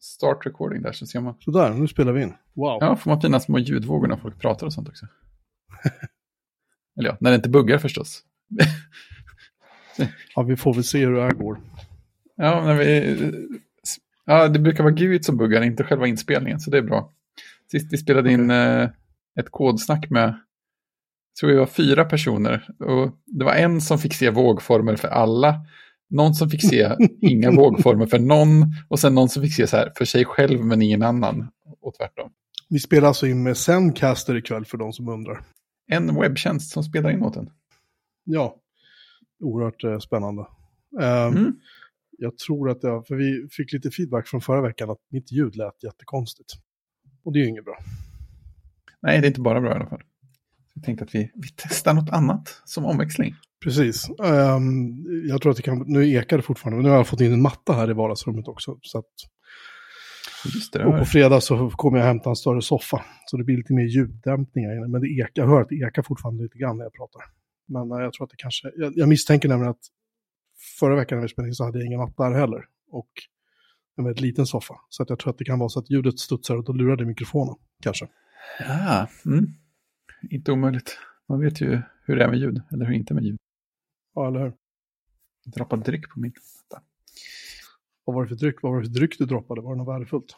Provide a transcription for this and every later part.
start recording där så ser man. Sådär, nu spelar vi in. Wow. Ja, får man fina små ljudvågor när folk pratar och sånt också. Eller ja, när det inte buggar förstås. ja, vi får väl se hur det här går. Ja, när vi... ja, det brukar vara Gud som buggar, inte själva inspelningen, så det är bra. Sist vi spelade in eh, ett kodsnack med, så vi var fyra personer. Och det var en som fick se vågformer för alla, någon som fick se inga vågformer för någon och sen någon som fick se så här för sig själv men ingen annan och tvärtom. Vi spelar alltså in med Zencaster ikväll för de som undrar. En webbtjänst som spelar in åt en. Ja, oerhört eh, spännande. Um, mm. Jag tror att det, för vi fick lite feedback från förra veckan att mitt ljud lät jättekonstigt. Och det är ju inget bra. Nej, det är inte bara bra i alla fall. Jag tänkte att vi, vi testar något annat som omväxling. Precis. Um, jag tror att det kan, nu ekar det fortfarande, men nu har jag fått in en matta här i vardagsrummet också. Så att, det, och på fredag så kommer jag hämta en större soffa. Så det blir lite mer ljuddämpningar inne. Men det ekar, jag hör att det ekar fortfarande lite grann när jag pratar. Men uh, jag tror att det kanske, jag, jag, misstänker nämligen att förra veckan när vi spelade in så hade jag ingen matta här heller. Och en väldigt liten soffa. Så att jag tror att det kan vara så att ljudet studsar och då lurade mikrofonen kanske. Ja, mm. inte omöjligt. Man vet ju hur det är med ljud, eller hur inte med ljud. Ja, eller hur? Jag droppade dryck på min. Vad var det för dryck? Vad var det för dryck du droppade? Var det något värdefullt?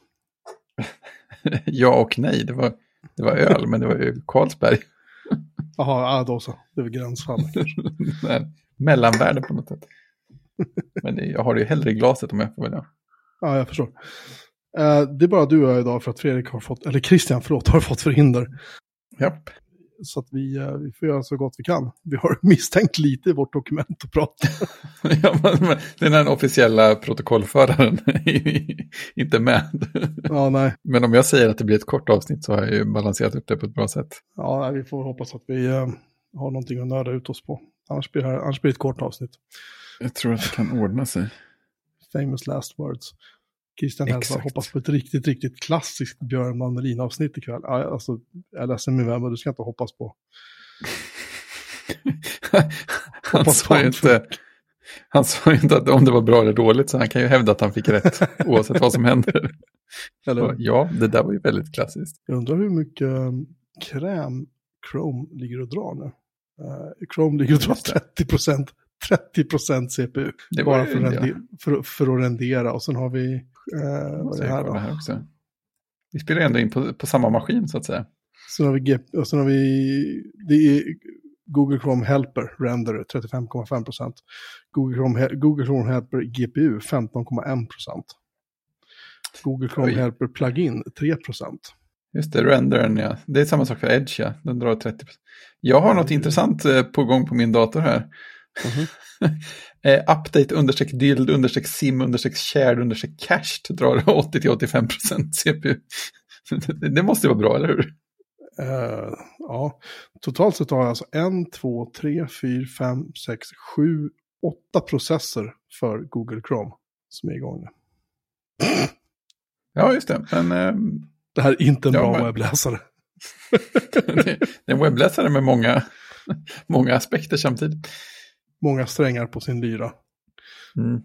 ja och nej, det var, det var öl, men det var ju Carlsberg. Jaha, ja, då så. Det väl gränsfall Mellanvärde på något sätt. Men det, jag har det ju hellre i glaset om jag får välja. Ja, jag förstår. Uh, det är bara du och jag idag för att Fredrik har fått, eller Christian, förlåt, har fått förhinder. Japp. Så att vi, uh, vi får göra så gott vi kan. Vi har misstänkt lite i vårt dokument att prata. ja, men, den här officiella protokollföraren inte med. ja, nej. Men om jag säger att det blir ett kort avsnitt så har jag ju balanserat upp det på ett bra sätt. Ja, nej, vi får hoppas att vi uh, har någonting att nörda ut oss på. Annars blir, det här, annars blir det ett kort avsnitt. Jag tror att det kan ordna sig. Famous last words. Christian Hellberg hoppas på ett riktigt, riktigt klassiskt Björn Mandelin-avsnitt ikväll. Alltså, jag är ledsen min vän, men du ska inte hoppas på. han, sa ju inte, han sa ju inte att om det var bra eller dåligt, så han kan ju hävda att han fick rätt oavsett vad som händer. Eller? ja, det där var ju väldigt klassiskt. Jag undrar hur mycket um, kräm Chrome ligger och drar nu. Uh, Chrome ligger och drar 30 procent 30% CPU. Det bara för, ja. för, för, att rendera. Och sen har vi... Eh, vad det här då? Här också. Vi spelar ändå in på, på samma maskin så att säga. Sen har vi, och sen har vi det är Google Chrome Helper Render 35,5 procent. Google Chrome, Google Chrome Helper GPU 15,1 procent. Google Chrome Oj. Helper Plugin 3 procent. Just det, rendern ja. Det är samma sak för Edge ja. Den drar 30 Jag har något mm. intressant eh, på gång på min dator här. Mm -hmm. eh, update understreck dild understreck sim understreck shared understreck cached drar 80-85% CPU. det måste ju vara bra, eller hur? Uh, ja, totalt sett har jag alltså en, två, tre, fyra, fem, sex, sju, åtta processer för Google Chrome som är igång nu. Ja, just det. Men, uh, det här är inte en ja, bra men... webbläsare. det är en webbläsare med många, många aspekter samtidigt många strängar på sin lyra. Mm.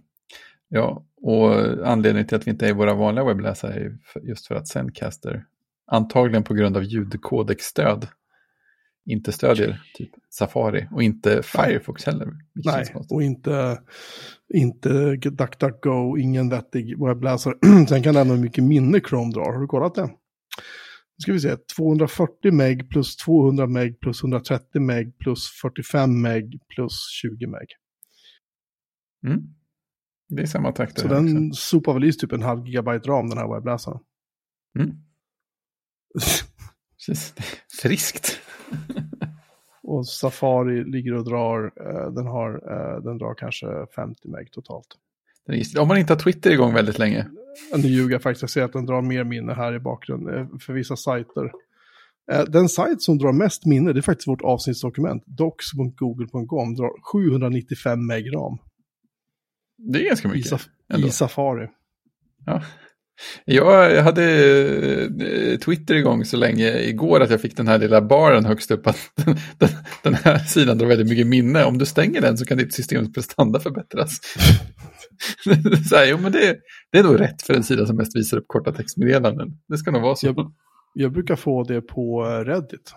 Ja, och anledningen till att vi inte är våra vanliga webbläsare är just för att Zencaster, antagligen på grund av ljudkodexstöd, inte stödjer typ Safari och inte Firefox heller. Nej, och inte, inte DuckDuckGo, ingen vettig webbläsare. Sen kan det ändå hur mycket minne Chrome drar. Har du kollat det? Nu ska vi se, 240 meg plus 200 meg plus 130 meg plus 45 meg plus 20 meg. Mm. Det är samma takt. Så den också. sopar väl i typ en halv gigabyte ram den här webbläsaren. Mm. Friskt. och Safari ligger och drar, uh, den, har, uh, den drar kanske 50 meg totalt. Om man inte har Twitter igång väldigt länge. Nu ljuger jag faktiskt, jag ser att den drar mer minne här i bakgrunden eh, för vissa sajter. Eh, den sajt som drar mest minne, det är faktiskt vårt avsnittsdokument. docs.google.com drar 795 meg ram. Det är ganska mycket. I, saf i Safari. Ja. Jag hade eh, Twitter igång så länge igår att jag fick den här lilla baren högst upp att den, den, den här sidan drar väldigt mycket minne. Om du stänger den så kan ditt systems prestanda förbättras. så här, jo, men det, det är nog rätt för en sida som mest visar upp korta textmeddelanden. Det ska nog vara så. Jag, jag brukar få det på Reddit.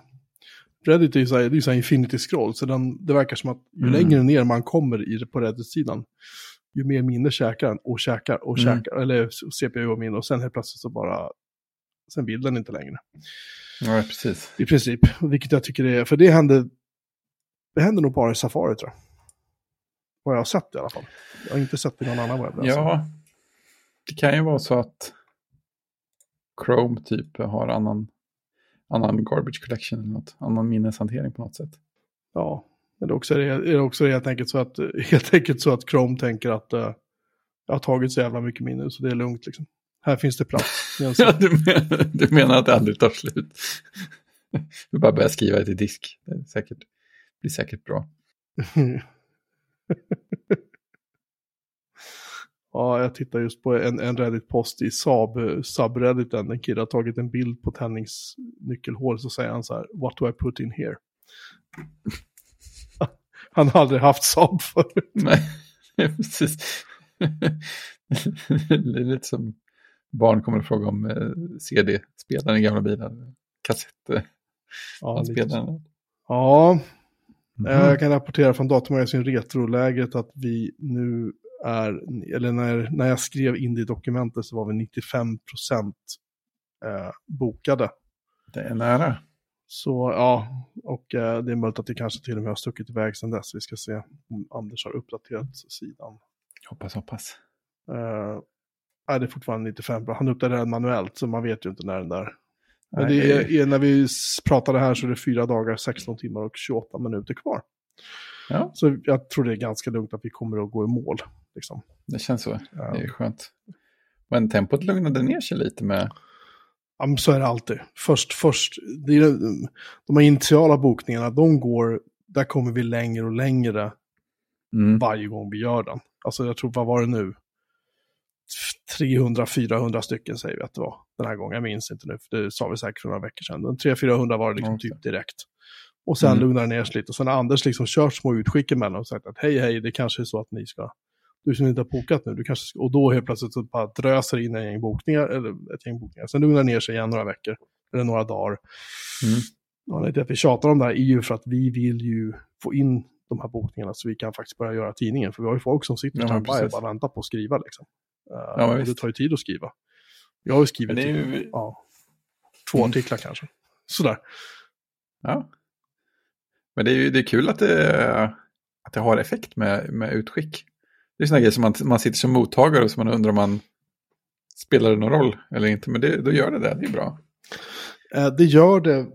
Reddit är ju så här, det är så här infinity scroll, så den, det verkar som att ju Mm. längre ner man kommer i, på Reddit-sidan, ju mer minne käkar den och käkar och Mm. käkar, eller CPU och minne, och sen helt plötsligt så bara, sen vill den inte längre. Ja, precis. I princip, vilket jag tycker är, för det händer, det händer nog bara i Safari tror jag. Vad jag har sett i alla fall. Jag har inte sett det i någon annan webb. Ja, det kan ju vara så att Chrome typ har annan, annan garbage collection eller något, annan minneshantering på något sätt. Ja, men det är också, är det också helt, enkelt så att, helt enkelt så att Chrome tänker att uh, jag har tagit så jävla mycket minne så det är lugnt liksom. Här finns det plats. Ja, du, menar, du menar att det aldrig tar slut? Du bara börjar skriva det i disk. Det är säkert, blir säkert bra. ja, jag tittar just på en, en Reddit-post i Saab, subredditen. En kille har tagit en bild på tändningsnyckelhål så säger han så här, what do I put in here? han har aldrig haft Saab förut. Nej, precis. det är lite som barn kommer att fråga om eh, CD-spelaren i gamla bilar. Kassett. Ja, så. spelaren. ja Eh, Jag kan rapportera från Datamagasin Retroläget att vi nu är, eller när, när jag skrev in det i dokumentet så var vi 95 procent eh, bokade. Det är nära. Så ja, och eh, det är möjligt att det kanske till och med har stuckit iväg sedan dess. Vi ska se om Anders har uppdaterat sidan. Hoppas, hoppas. Eh, nej, det är fortfarande 95 Han uppdaterar den manuellt så man vet ju inte när den där. Men det är, är, när vi s- pratade här så är det fyra dagar, 16 timmar och 28 minuter kvar. Ja, Så jag tror det är ganska lugnt att vi kommer att gå i mål. Liksom. det känns så. Ja. Det är skönt. Men tempot lugnade ner sig lite med... Ja, men så är det alltid. Först, först, det är, de här initiala bokningarna, de går, där kommer vi längre och längre Mm. varje gång vi gör den. Alltså jag tror, vad var det nu? 300-400 stycken säger vi att det var den här gången. Jag minns inte nu, för det sa vi säkert för några veckor sedan. Men 300-400 var det liksom typ direkt. Och sen Mm. lugnar det ner sig lite. Och sen har Anders liksom kört små utskick emellan och sagt att hej, hej, det kanske är så att ni ska, du som inte har bokat nu, du kanske ska, och då helt plötsligt så bara dröser in en gäng bokningar, eller ett gäng bokningar. Sen lugnar det ner sig igen några veckor, eller några dagar. Mm. Anledningen till att vi tjatar om det här är ju för att vi vill ju få in de här bokningarna så vi kan faktiskt börja göra tidningen. För vi har ju folk som sitter Ja, och bara väntar på att skriva liksom. Men och det tar ju tid att skriva. Jag har ju skrivit är typ, ju... ja, två Mm. artiklar kanske. Sådär. Ja. Men det är ju det är kul att det, att det har effekt med, med utskick. Det är sådana grejer som man, man sitter som mottagare och så man undrar om man spelar det någon roll eller inte. Men det, då gör det det, det är bra. Eh, det gör det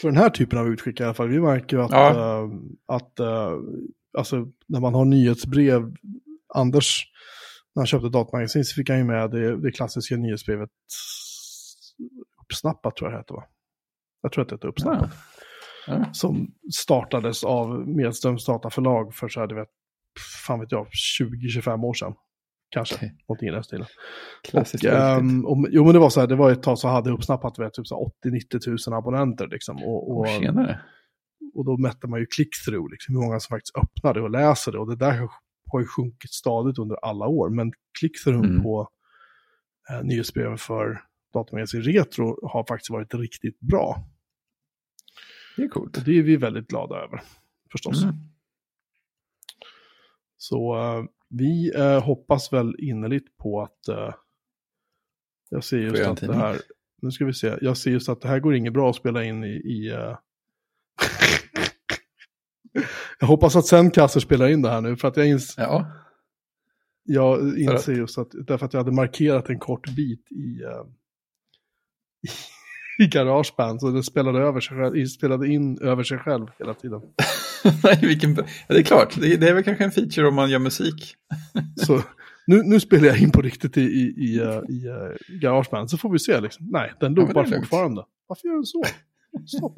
för den här typen av utskick i alla fall. Vi märker ju att, Ja. eh, att eh, alltså, när man har nyhetsbrev, Anders, när han köpte datamagasin så fick han ju med det, det klassiska nyhetsbrevet Uppsnappat tror jag det hette va? Jag tror att det hette Uppsnappat. Ja. Som startades av Medströms dataförlag för så här, du vet, fan vet jag, 20-25 år sedan. Kanske, Okej. någonting i den stilen. Klassiskt. Och, väldigt. ehm, och, jo men det var så här, det var ett tag så hade Uppsnappat vet, typ så här 80-90 000 abonnenter liksom. Och, och, tjenare. och då mätte man ju click-through, liksom, hur många som faktiskt öppnade och läser det. Och det där har ju sjunkit stadigt under alla år. Men click-through Mm. på eh, nyhetsbreven för datamagasin Retro har faktiskt varit riktigt bra. Det är coolt. Och det är vi väldigt glada över, förstås. Mm. Så eh, vi eh, hoppas väl innerligt på att eh, jag ser just att det här, nu ska vi se, jag ser just att det här går inget bra att spela in i, i eh, jag hoppas att Zencaster spelar in det här nu, för att jag, ins Ja, jag inser att- just att, därför att jag hade markerat en kort bit i, eh, i, i Garageband, så det spelade, över sig själv, spelade in över sig själv hela tiden. Nej, vilken... ja, det är klart. Det är, det är väl kanske en feature om man gör musik. Så nu, nu spelar jag in på riktigt i, i, i, eh, i uh, Garageband, så får vi se. Liksom. Nej, den loopar lugnt. fortfarande. Varför gör den så? Stopp.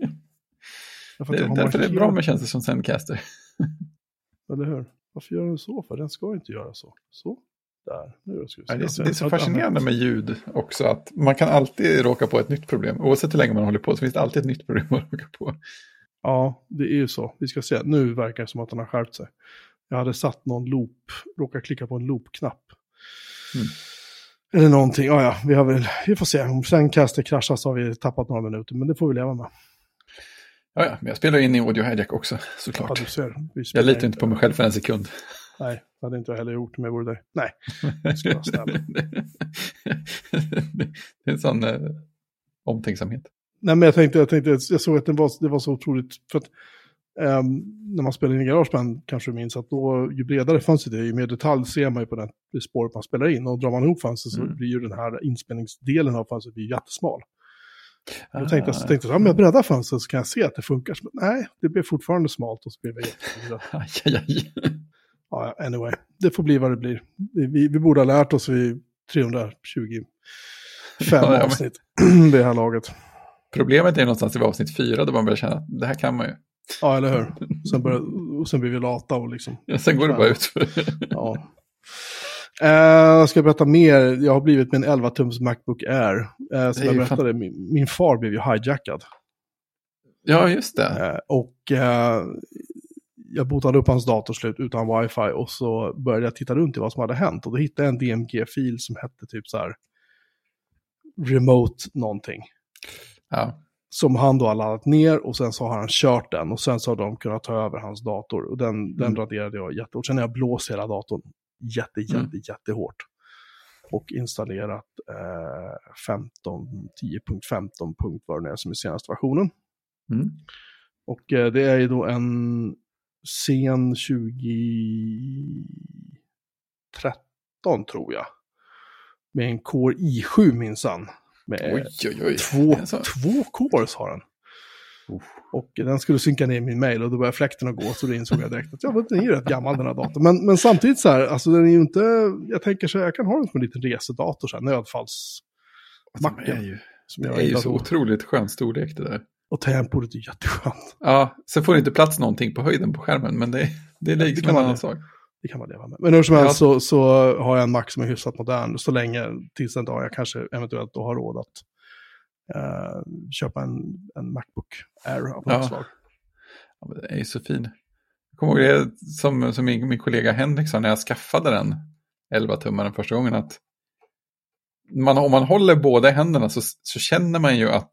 Därför Det, därför är det bra markerat- med tjänster som Zencaster. Eller hur? Varför gör den så? För den ska inte göra så. Så. Där. Nu ska. Ja, det, är, så- det är så fascinerande med ljud också att man kan alltid råka på ett nytt problem. Oavsett hur länge man håller på så finns det alltid ett nytt problem att råka på. Ja, det är ju så. Vi ska se. Nu verkar det som att den har skärpt sig. Jag hade satt någon loop, råkat klicka på en loop-knapp. Mm. Eller någonting, ja ja, vi, har väl, vi får se. Om sen Caster kraschar så har vi tappat några minuter, men det får vi leva med. Ja, ja, men jag spelar in i Audio Hijack också, Ja, såklart. du ser. Jag litar inte på mig själv för en sekund. Nej, det hade inte jag heller gjort om jag vore dig. Nej, jag ska vara snäll. det är en sån eh, omtänksamhet. Nej, men jag tänkte, jag tänkte, jag såg att det var, det var så otroligt, för att ehm, när man spelar in i Garageband kanske du minns att då, ju bredare fönstret är, ju mer detalj ser man ju på den det spåret man spelar in. Och drar man ihop fönstret så Mm. blir ju den här inspelningsdelen av fönstret blir jättesmal. Ah, tänkte jag, så tänkte jag, ja, men jag breddar fönstret så kan jag se att det funkar. Så, nej, det blev fortfarande smalt och så blev det aj. Ja, anyway, det får bli vad det blir. Vi, vi, borde ha lärt oss vid 325 Ja, men- avsnitt vid det här laget. Problemet är någonstans i avsnitt fyra då man börjar känna att det här kan man ju. Ja, eller hur? Sen, börjar, och sen blir vi lata och liksom, Ja, Sen går det bara ut. ja. Eh, jag ska berätta mer. Jag har blivit med en 11-tums Macbook Air. Det som jag berättade, min, min far blev ju hijackad. ja, just det. Eh, och eh, jag botade upp hans dator slut utan wifi och så började jag titta runt i vad som hade hänt. Och då hittade jag en DMG-fil som hette typ så här remote någonting. Ja. Som han då har laddat ner och sen så har han kört den och sen så har de kunnat ta över hans dator. Och den, den Mm. raderade jag jättehårt. Sen har jag blåst hela datorn jätte, jätte, Mm. jättehårt. Och installerat eh, 15, 10.15. vad det är som är senaste versionen. Mm. Och eh, det är ju då en sen 2013 tror jag. Med en Core i7 minsann. Med Oj, oj, oj. två, två cores har den. Uff. Och den skulle synka ner min mail och då började fläkten att gå så då insåg jag direkt att ja, den är ju rätt gammal den här datorn. Men, men samtidigt så här, alltså den är ju inte, jag tänker så här, jag kan ha den som en liten resedator, så här, nödfalls... Macken. Det är ju, Som det jag är ju så otroligt skön storlek det där. Och tangentbordet är jätteskönt. Ja, sen får det inte plats någonting på höjden på skärmen, men det, det är det liksom kan en man annan det. sak. Det kan man leva med. Men hur som helst Ja. så, så har jag en Mac som är hyfsat modern så länge, tills den dag jag kanske eventuellt då har råd att eh, köpa en, en Macbook Air av något Ja. slag. Ja, den är ju så fin. Jag kommer ihåg det som, som min, min kollega Henrik sa när jag skaffade den 11-tummaren första gången. att man, Om man håller båda händerna så, så känner man ju att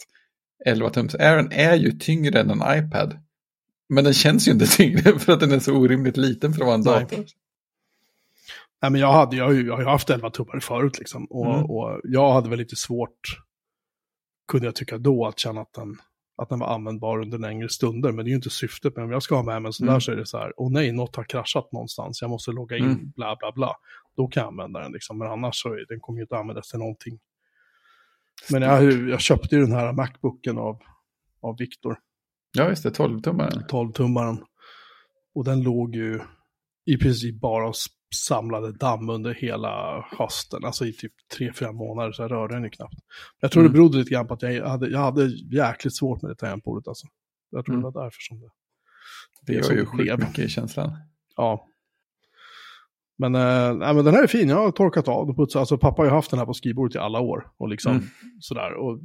11-tums Airen är ju tyngre än en iPad. Men den känns ju inte tyngre för att den är så orimligt liten för att vara en dator. Nej, men jag, hade, jag, jag har ju haft 11 tummar förut liksom. Och, Mm. och jag hade väl lite svårt, kunde jag tycka då, att känna att den, att den var användbar under längre stunder. Men det är ju inte syftet. Men om jag ska ha med mig en sån Mm. där så är det så här, åh nej, något har kraschat någonstans, jag måste logga in, Mm. bla bla bla. Då kan jag använda den liksom. Men annars så är, den kommer ju inte användas till någonting. Men jag, jag köpte ju den här Macbooken av, av Viktor. Ja, just det, 12-tummaren. 12-tummaren. Och den låg ju i princip bara och samlade damm under hela hösten. Alltså i typ 3-4 månader så jag rörde den ju knappt. Jag tror Mm. det berodde lite grann på att jag hade, jag hade jäkligt svårt med det tangentbordet alltså. Jag tror Mm. det var därför som det... Det är gör ju sjukt mycket i känslan. Ja. Men, eh, nej, men den här är fin, jag har torkat av och putsat. Alltså pappa har ju haft den här på skrivbordet i alla år. Och liksom Mm. sådär. Och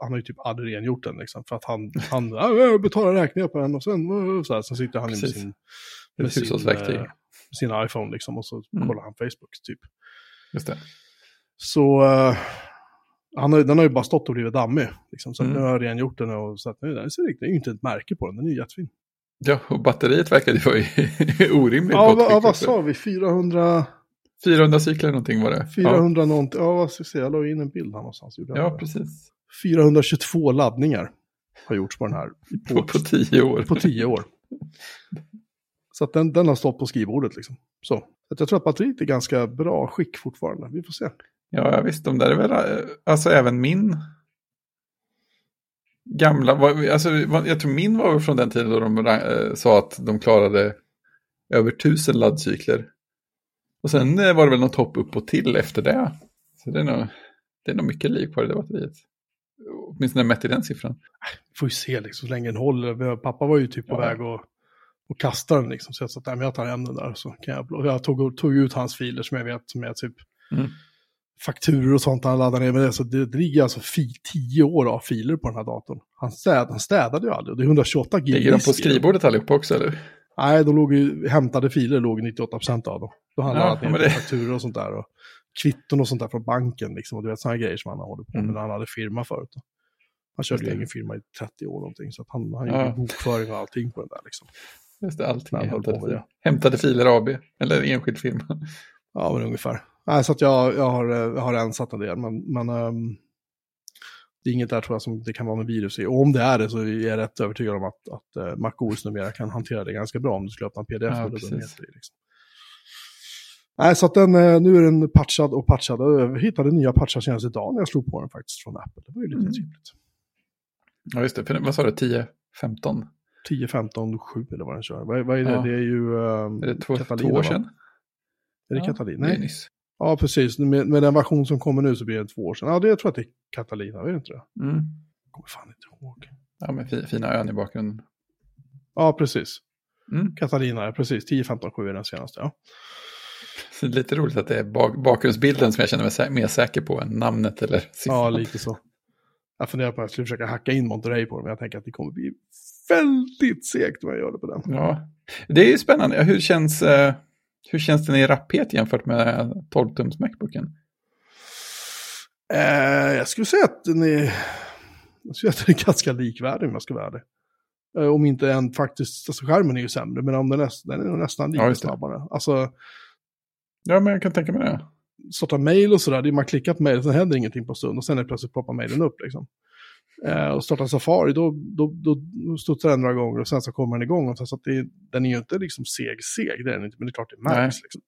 han har ju typ aldrig rengjort den liksom. För att han, han "Ja, jag betalar räkningar på den och sen, eh, så här, sen sitter han ju med Precis. sin, Det med ett sin, eh, sin iPhone liksom. Och så Mm. kollar han Facebook typ. Just det. Så eh, han har, den har ju bara stått och blivit dammig. Liksom, så Mm. nu har jag rengjort den och så att nu, den ser riktigt, det är ju inte ett märke på den, den är ju jättefin. Ja, och batteriet verkade ju vara orimligt Ja, gott vad, ja, vad sa vi? 400, 400 cykler någonting var det. 400 någonting, ja vad ska jag säga, jag la in en bild här någonstans. Ja, ja det? precis. 422 laddningar har gjorts på den här På, på, på tio år. på 10 år. Så att den, den har stått på skrivbordet liksom. Så. Att jag tror att batteriet är ganska bra skick fortfarande. Vi får se. Ja, visst, de där är väl, eh, alltså även min gamla, alltså jag tror min var från den tiden då de eh, sa att de klarade över tusen laddcykler. Och sen eh, var det väl något hopp upp och till efter det. Så det är nog, det är nog mycket liv kvar i det batteriet. Åtminstone mätt i den siffran. Vi får ju se liksom, så länge den håller. Pappa var ju typ på Ja. väg att och kasta den liksom. Så jag sa att "Nej, men jag tar hem den där. Så kan jag, jag tog, tog ut hans filer som jag vet som är typ Mm. fakturor och sånt han laddar ner med det. Så det, det ligger alltså fi, tio år av filer på den här datorn. Han, städ, han städade ju aldrig och det är 128 gig Ligger de på skrivbordet allihopa också eller? Nej, de låg ju, hämtade filer låg 98% av dem. Då Ja, han men ner det- fakturor och sånt där. Och kvitton och sånt där från banken liksom. Och du vet sådana grejer som han har hållit på med Mm. när han hade firma förut. Då. Han körde egen firma i 30 år någonting. Så han, han Ja. gjorde bokföring och allting på den där liksom. Just det, allting är på hämtade, med filer. hämtade filer AB, eller enskild firma. Ja, men ungefär. Nej, så att jag, jag, har, eh, jag har rensat en del, men, men ehm, det är inget där tror jag som det kan vara med virus i. Och om det är det så är jag rätt övertygad om att, att uh, MacOS numera kan hantera det ganska bra om du skulle öppna en pdf. Ja, precis. det, liksom. Nej, så att den, eh, nu är den patchad och patchad. Jag hittade nya patchar senast idag när jag slog på den faktiskt från Apple. Det var ju lite Mm. trevligt. Ja, just det. För, vad sa du, 10, 15? 10, 15, 7 eller vad den kör. Vad, vad är det? Ja. Det är ju um, Är det två, Catalina, två år va? sedan? Är det Ja, Catalina? det Nej. nyss. Ja, precis. Med, med den version som kommer nu så blir det två år sedan. Ja, det jag tror att det är Catalina, är det inte det? Mm. Jag kommer fan inte ihåg. Ja, med fi, fina ön i bakgrunden. Ja, precis. Mm. Katarina, precis. 10, 15, 7 är den senaste. Ja. Så det är lite roligt att det är bak, bakgrundsbilden som jag känner mig sä mer säker på än namnet eller siffran. ja, lite så. Jag funderar på att jag skulle försöka hacka in Monterey på den, men jag tänker att det kommer bli väldigt segt om jag gör det på den. Ja, det är ju spännande. Hur känns, eh, hur känns den i rapphet jämfört med 12-tums Macbooken? Eh, jag skulle säga att den är, jag skulle säga att den är ganska likvärdig om jag ska vara ärlig. Eh, om inte en faktiskt, alltså skärmen är ju sämre, men om den, är, den är nästan lika Ja, snabbare. Alltså, Ja, men jag kan tänka mig det. sorta mail och sådär, det är man klickar på mail, sen händer ingenting på stund och sen är plötsligt poppar mailen upp liksom. Eh, och starta Safari, då, då, då studsar den några gånger och sen så kommer den igång. Och så att det, den är ju inte liksom seg-seg, det är den inte, men det är klart det märks. Liksom.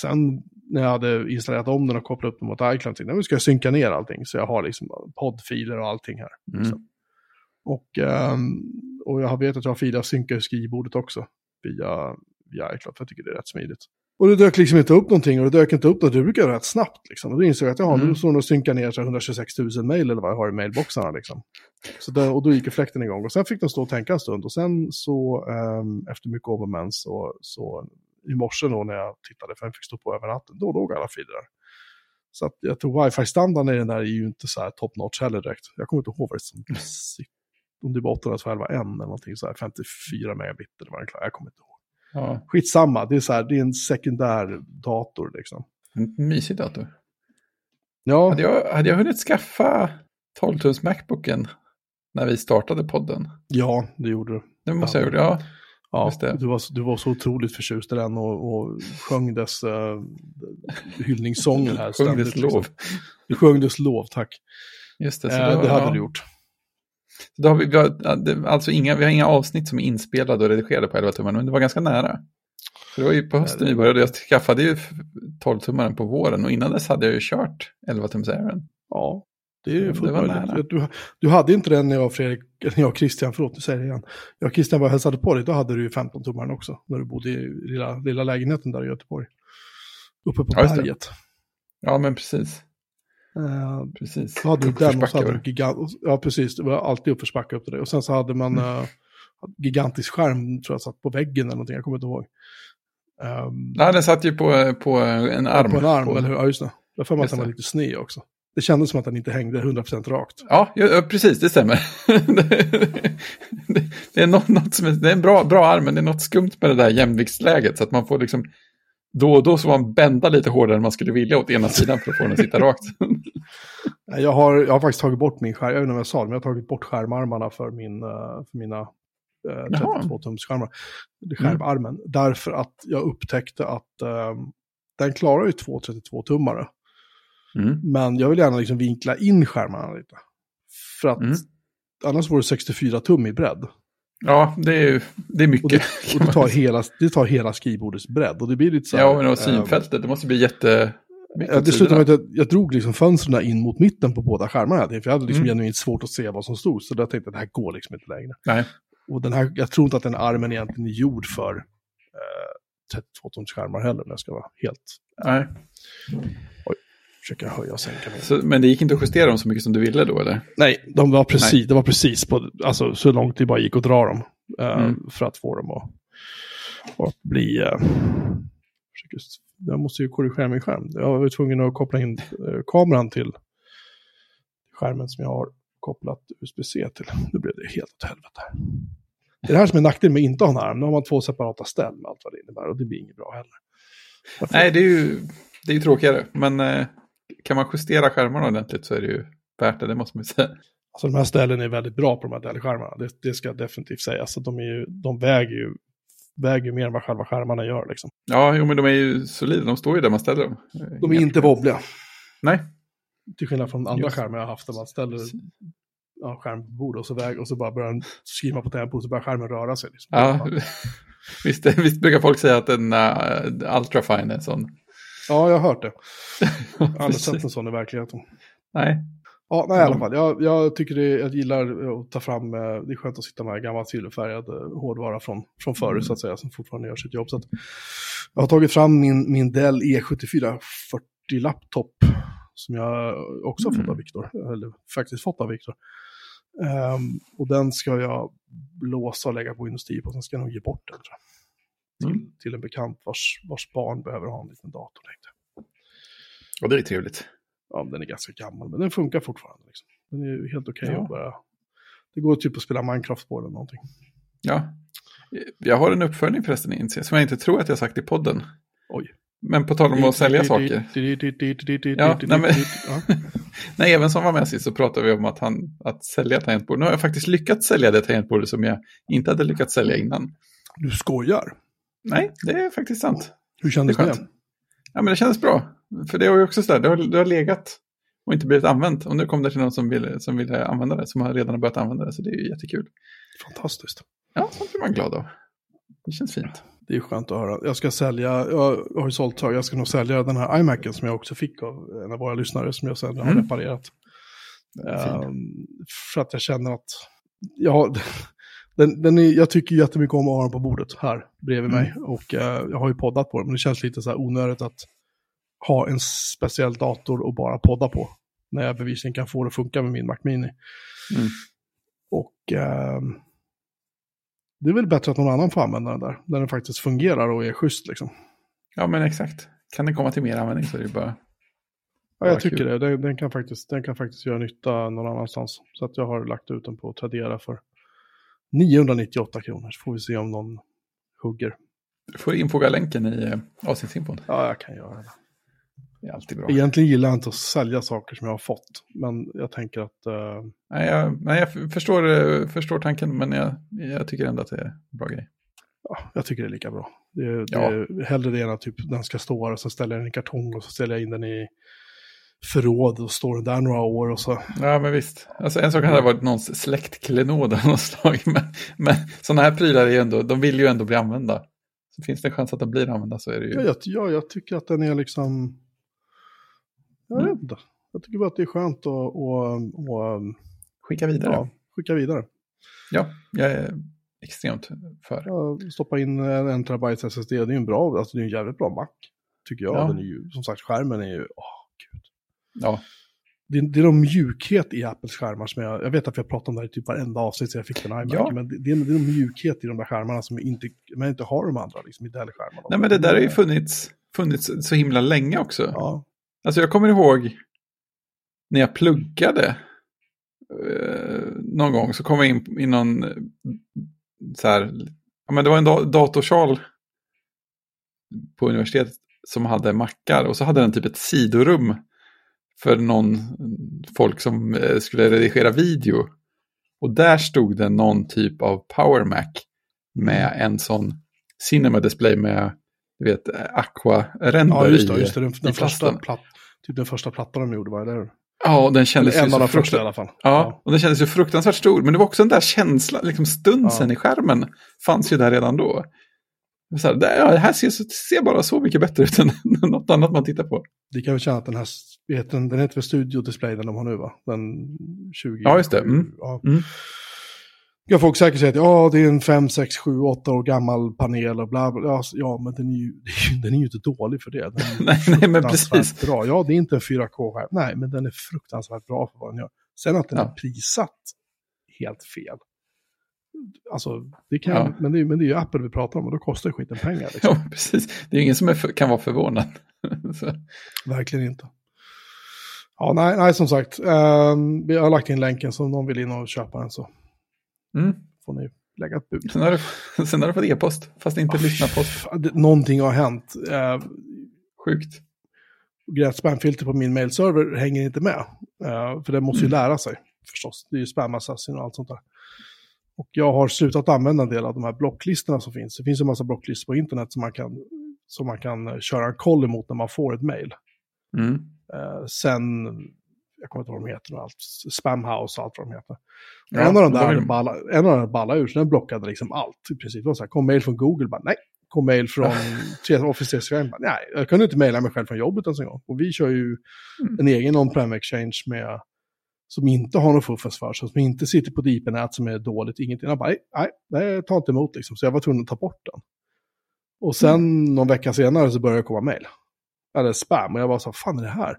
Sen när jag hade installerat om den och kopplat upp den mot iCloud, tänkte jag, ska jag synka ner allting. Så jag har liksom poddfiler och allting här. Mm. Och, ehm, och jag vet att jag har filer att synka i skrivbordet också via, via iCloud, för jag tycker det är rätt smidigt. Och det dök liksom inte upp någonting och det dök inte upp något, det brukar rätt snabbt liksom. Och då insåg jag att jag har, Mm. nu står den och synkar ner så här 126 000 mail eller vad jag har i mailboxarna liksom. Så där, och då gick fläkten igång och sen fick den stå och tänka en stund och sen så ehm, efter mycket om och men så, så i morse då när jag tittade, för den fick stå på över natten, då låg alla filer där. Så att jag tror wifi-standarden i den där är ju inte så här top notch heller direkt. Jag kommer inte ihåg vad det som om det var 811 n eller någonting så här, 54 megabit eller vad det är, jag kommer inte ihåg. Ja, Skitsamma, det är så här, det är en sekundär dator liksom. en mysig dator. Ja, Hade jag, hade jag hunnit skaffa 12-tums Macbooken när vi startade podden? ja det gjorde du. Det måste jag ha gjort, ja. Ja, det. Du, var, du var så otroligt förtjust i den och, och sjöng dess uh, hyllningssånger här. Sjöng dess liksom. lov. Du sjöng dess lov, tack. Just det, så Eh, då, det hade ja. du gjort. Så Då har vi, vi har, alltså inga, vi har inga avsnitt som är inspelade och redigerade på 11 tummar, men det var ganska nära. För det var ju på hösten vi började, jag skaffade ju 12-tummaren på våren och innan dess hade jag ju kört 11-tums Airen. Ja, det är Det fullt var möjligt. nära. Du, du hade inte den när jag och Fredrik, eller jag och Christian, förlåt, nu säger jag igen. Jag och Christian var hälsade på dig, då hade du ju 15-tummaren också, när du bodde i lilla, lilla lägenheten där i Göteborg. Uppe på Ja, berget. Ja, men precis. Eh, precis. Då hade du den och så hade du gigant, ja precis, det var alltid uppförsbacke upp till det. Och sen så hade man Mm. eh, gigantisk skärm, tror jag, satt på väggen eller någonting, jag kommer inte ihåg. Um, Ja, den satt ju på, på en arm. på en arm, På- eller hur? Ja, just det. Jag för mig att den var lite sned också. Det kändes som att den inte hängde 100% rakt. Ja, ja, precis, det stämmer. det, det är något, något som är, det är en bra, bra arm, men det är något skumt med det där jämviktsläget. Så att man får liksom, då och då så man bända lite hårdare än man skulle vilja åt ena sidan för att få den att sitta rakt. Jag har, jag har faktiskt tagit bort min skärm, jag vet inte om jag sa det, men jag har tagit bort skärmarmarna för, min, eh, för mina eh, Jaha. 32-tums-skärmar. Skärmarmen. Därför att jag upptäckte att eh, den klarar ju två 32-tummare. Mm. Men jag vill gärna liksom vinkla in skärmarna lite. För att Mm. annars får du 64 tum i bredd. Ja, det är, det är Och mycket. det, och det, tar hela, det tar hela skrivbordets bredd. Och det blir lite så här, ja, men och eh, synfältet, det måste bli jätte... Ja, det slutade med att jag, jag drog liksom fönstren in mot mitten på båda skärmarna. För jag hade liksom Mm. genuint svårt att se vad som stod. Så då tänkte jag att det här går liksom inte längre. Nej. Och den här, jag tror inte att den armen egentligen är gjord för eh, 32-tums skärmar heller. Om jag ska vara helt... Nej. Försöka höja och sänka mig. Så, men det gick inte att justera dem så mycket som du ville då, eller? Nej, de var precis, det var precis på, alltså, så långt det bara gick att dra dem. eh, Mm. För att få dem att, att bli... Uh, försöker, jag måste ju korrigera min skärm. Jag var tvungen att koppla in eh, kameran till skärmen som jag har kopplat USB-C till. Nu blev det helt åt helvete. Det är det här som är nackdelen med att inte ha en arm. Nu har man två separata ställ med allt vad det innebär och det blir inget bra heller. Varför? Nej, det är ju, det är ju tråkigare. Men eh, kan man justera skärmarna ordentligt så är det ju värt det, det måste man ju säga. Alltså de här ställen är väldigt bra på de här Dell-skärmarna. Det, det ska definitivt sägas. Så de, är ju, de väger ju väger mer än vad själva skärmarna gör. Liksom. Ja, jo, men de är ju solida. De står ju där man ställer dem. De är inte wobbliga. Nej. Till skillnad från andra Just. skärmar jag har haft där man ställer ja, skärm på bordet och så, väg, och så bara börjar den skriva på tempo och så börjar skärmen röra sig. Liksom. Ja, visst, visst brukar folk säga att en uh, Ultrafine är sån. Ja, jag har hört det. Jag har aldrig sett en sån i verkligheten. Nej, Ja, nej i alla fall. Jag, jag tycker det, jag gillar att ta fram, eh, det är skönt att sitta med gammal silverfärgad eh, hårdvara från, från förr Mm. så att säga, som fortfarande gör sitt jobb. Så jag har tagit fram min, min Dell E E7440 laptop, som jag också har fått Mm. av Viktor, eller faktiskt fått av Viktor. Ehm, och den ska jag låsa och lägga på Windows 10 på, sen ska jag nog ge bort den tror jag. Till, Mm. till en bekant vars, vars barn behöver ha en liten dator. och det är trevligt. Ja, den är ganska gammal, men den funkar fortfarande. Liksom. Den är helt okej Ja. att börja... Det går typ att spela Minecraft på den eller någonting. Ja. Jag har en uppföljning förresten i Inse, som jag inte tror att jag sagt i podden. Oj. Men på tal om att sälja saker. Ja, nej, men- Ja. När Evensson var med sist så pratade vi om att, han, att sälja tangentbord. Nu har jag faktiskt lyckats sälja det tangentbordet som jag inte hade lyckats sälja innan. Du skojar. Nej, det är faktiskt sant. Hur kändes Det det? Ja, men det kändes bra. För det var ju också sådär, det har, det har legat och inte blivit använt. Och nu kom det till någon som ville, som ville använda det, som har redan börjat använda det. Så det är ju jättekul. Fantastiskt. Ja, sånt blir man glad av. Det känns fint. Det är skönt att höra. Jag ska sälja, jag har ju sålt jag ska nog sälja den här iMacen som jag också fick av en av våra lyssnare som jag sen har Mm. reparerat. Fin. Ehm, för att jag känner att, ja, den, den är, jag tycker jättemycket om att ha den på bordet här bredvid Mm. mig. Och eh, jag har ju poddat på den, men det känns lite så här onödigt att ha en speciell dator och bara podda på. När jag bevisligen kan få det att funka med min Mac Mini. Mm. Och ehm, det är väl bättre att någon annan får använda den där, när den faktiskt fungerar och är schysst liksom. Ja, men exakt. Kan det komma till mer användning så är det bara... Ja, jag tycker kul. det. Den, den, kan faktiskt, den kan faktiskt göra nytta någon annanstans. Så att jag har lagt ut den på Tradera för 998 kronor. Så får vi se om någon hugger. Du får infoga länken i eh, avsnittsinfon. Ja, jag kan göra det. Det är alltid bra. Egentligen gillar jag inte att sälja saker som jag har fått. Men jag tänker att eh, Nej, jag, nej, jag förstår, eh, förstår tanken, men jag, jag tycker ändå att det är en bra grej. ja, jag tycker det är lika bra. Det, det Ja. är hellre det än att typ, den ska stå här och så ställer jag den i kartong och så ställer jag in den i förråd och står där några år och så. Ja, men visst. Alltså, en sak hade varit någons släktklenod av något slag, men, men sådana här prylar är ju ändå, de vill ju ändå bli använda. Så finns det en chans att de blir använda så är det ju... Ja, jag, ja, jag tycker att den är liksom... Jag Mm. vet inte. Jag tycker bara att det är skönt att och, och, Skicka vidare. ja, skicka vidare. Ja, jag är extremt för. Ja, stoppa in en, en terabyte SSD, det är ju en bra, alltså det är en jävligt bra Mac. Tycker jag. Ja. Den är ju, som sagt, skärmen är ju, åh. Ja, Det, det är någon mjukhet i Apples skärmar som jag, jag vet att vi har pratat om det här i typ varenda avsnitt så jag fick den iMac. Ja. Men det, det, är, det är någon mjukhet i de där skärmarna som inte, man inte har de andra, liksom i Dell-skärmarna. nej men det där har ju funnits, funnits så himla länge också. Ja, Alltså jag kommer ihåg när jag pluggade eh, någon gång så kom jag in i någon eh, så här, ja men det var en da datorsal på universitetet som hade mackar och så hade den typ ett sidorum för någon folk som eh, skulle redigera video. Och där stod det någon typ av Power Mac med en sån Cinema Display med du vet, aqua-ränder ja just det. Just det den, den, första platt, typ den första plattan de gjorde, var det där? Ja, och den kändes Eller ju en så första i fruktansvärt... alla fall. Ja, och den kändes ju fruktansvärt stor. Men det var också den där känslan, liksom stunsen Ja. i skärmen fanns ju där redan då. Så här, det, ja, det här ser, ser bara så mycket bättre ut än något annat man tittar på. Det kan vi känna att den här, den, den heter väl Studio Display den de har nu va? Den 20. Ja, just det. Mm. Ja. Mm. Kan folk säkert säga att ja, det är en 5, 6, 7, 8 år gammal panel och bla bla. Ja, s- Ja, men den är ju, den är ju inte dålig för det. Den är Nej, nej, men precis. Bra. Ja, det är inte en 4K-skärm. Nej, men den är fruktansvärt bra för vad den gör. Sen att den Ja. är prissatt helt fel. Alltså, det kan, Ja. men, det är, men det är ju Apple vi pratar om och då kostar skiten pengar. Liksom. Ja, precis. Det är ju ingen som är för, kan vara förvånad. Verkligen inte. Ja, nej, nej som sagt. ehm, vi har lagt in länken så om någon vill in och köpa den så Mm. får ni lägga ett bud. Sen har du, sen har du fått e-post, fast inte lyssna-post. Någonting har hänt. Eh, Sjukt. Grät spamfilter på min mailserver hänger inte med. Eh, för det måste ju lära sig förstås. Det är ju spam assassin och allt sånt där. Och jag har slutat använda en del av de här blocklistorna som finns. Det finns en massa blocklistor på internet som man kan, som man kan eh, köra en koll emot när man får ett mail. Mm. Eh, sen, jag kommer inte ihåg vad de heter, och allt, Spamhouse och allt vad de heter. Ja, en, av de där vill- balla, en av de ballade ur, så den blockade liksom allt i princip. Det var så här, kom mail från Google, bara nej. Kom mail från tre- Office 365, bara nej. Jag kunde inte mejla mig själv från jobbet ens en gång. Och vi kör ju Mm. en egen on-prem exchange med, som inte har någon fuffens för sig, som inte sitter på ett IP-nät som är dåligt, ingenting. Jag bara, nej, nej, tar inte emot liksom. Så jag var tvungen att ta bort den. Och sen Mm. någon vecka senare så började det komma mail. Eller spam. Och jag bara så, fan är det här?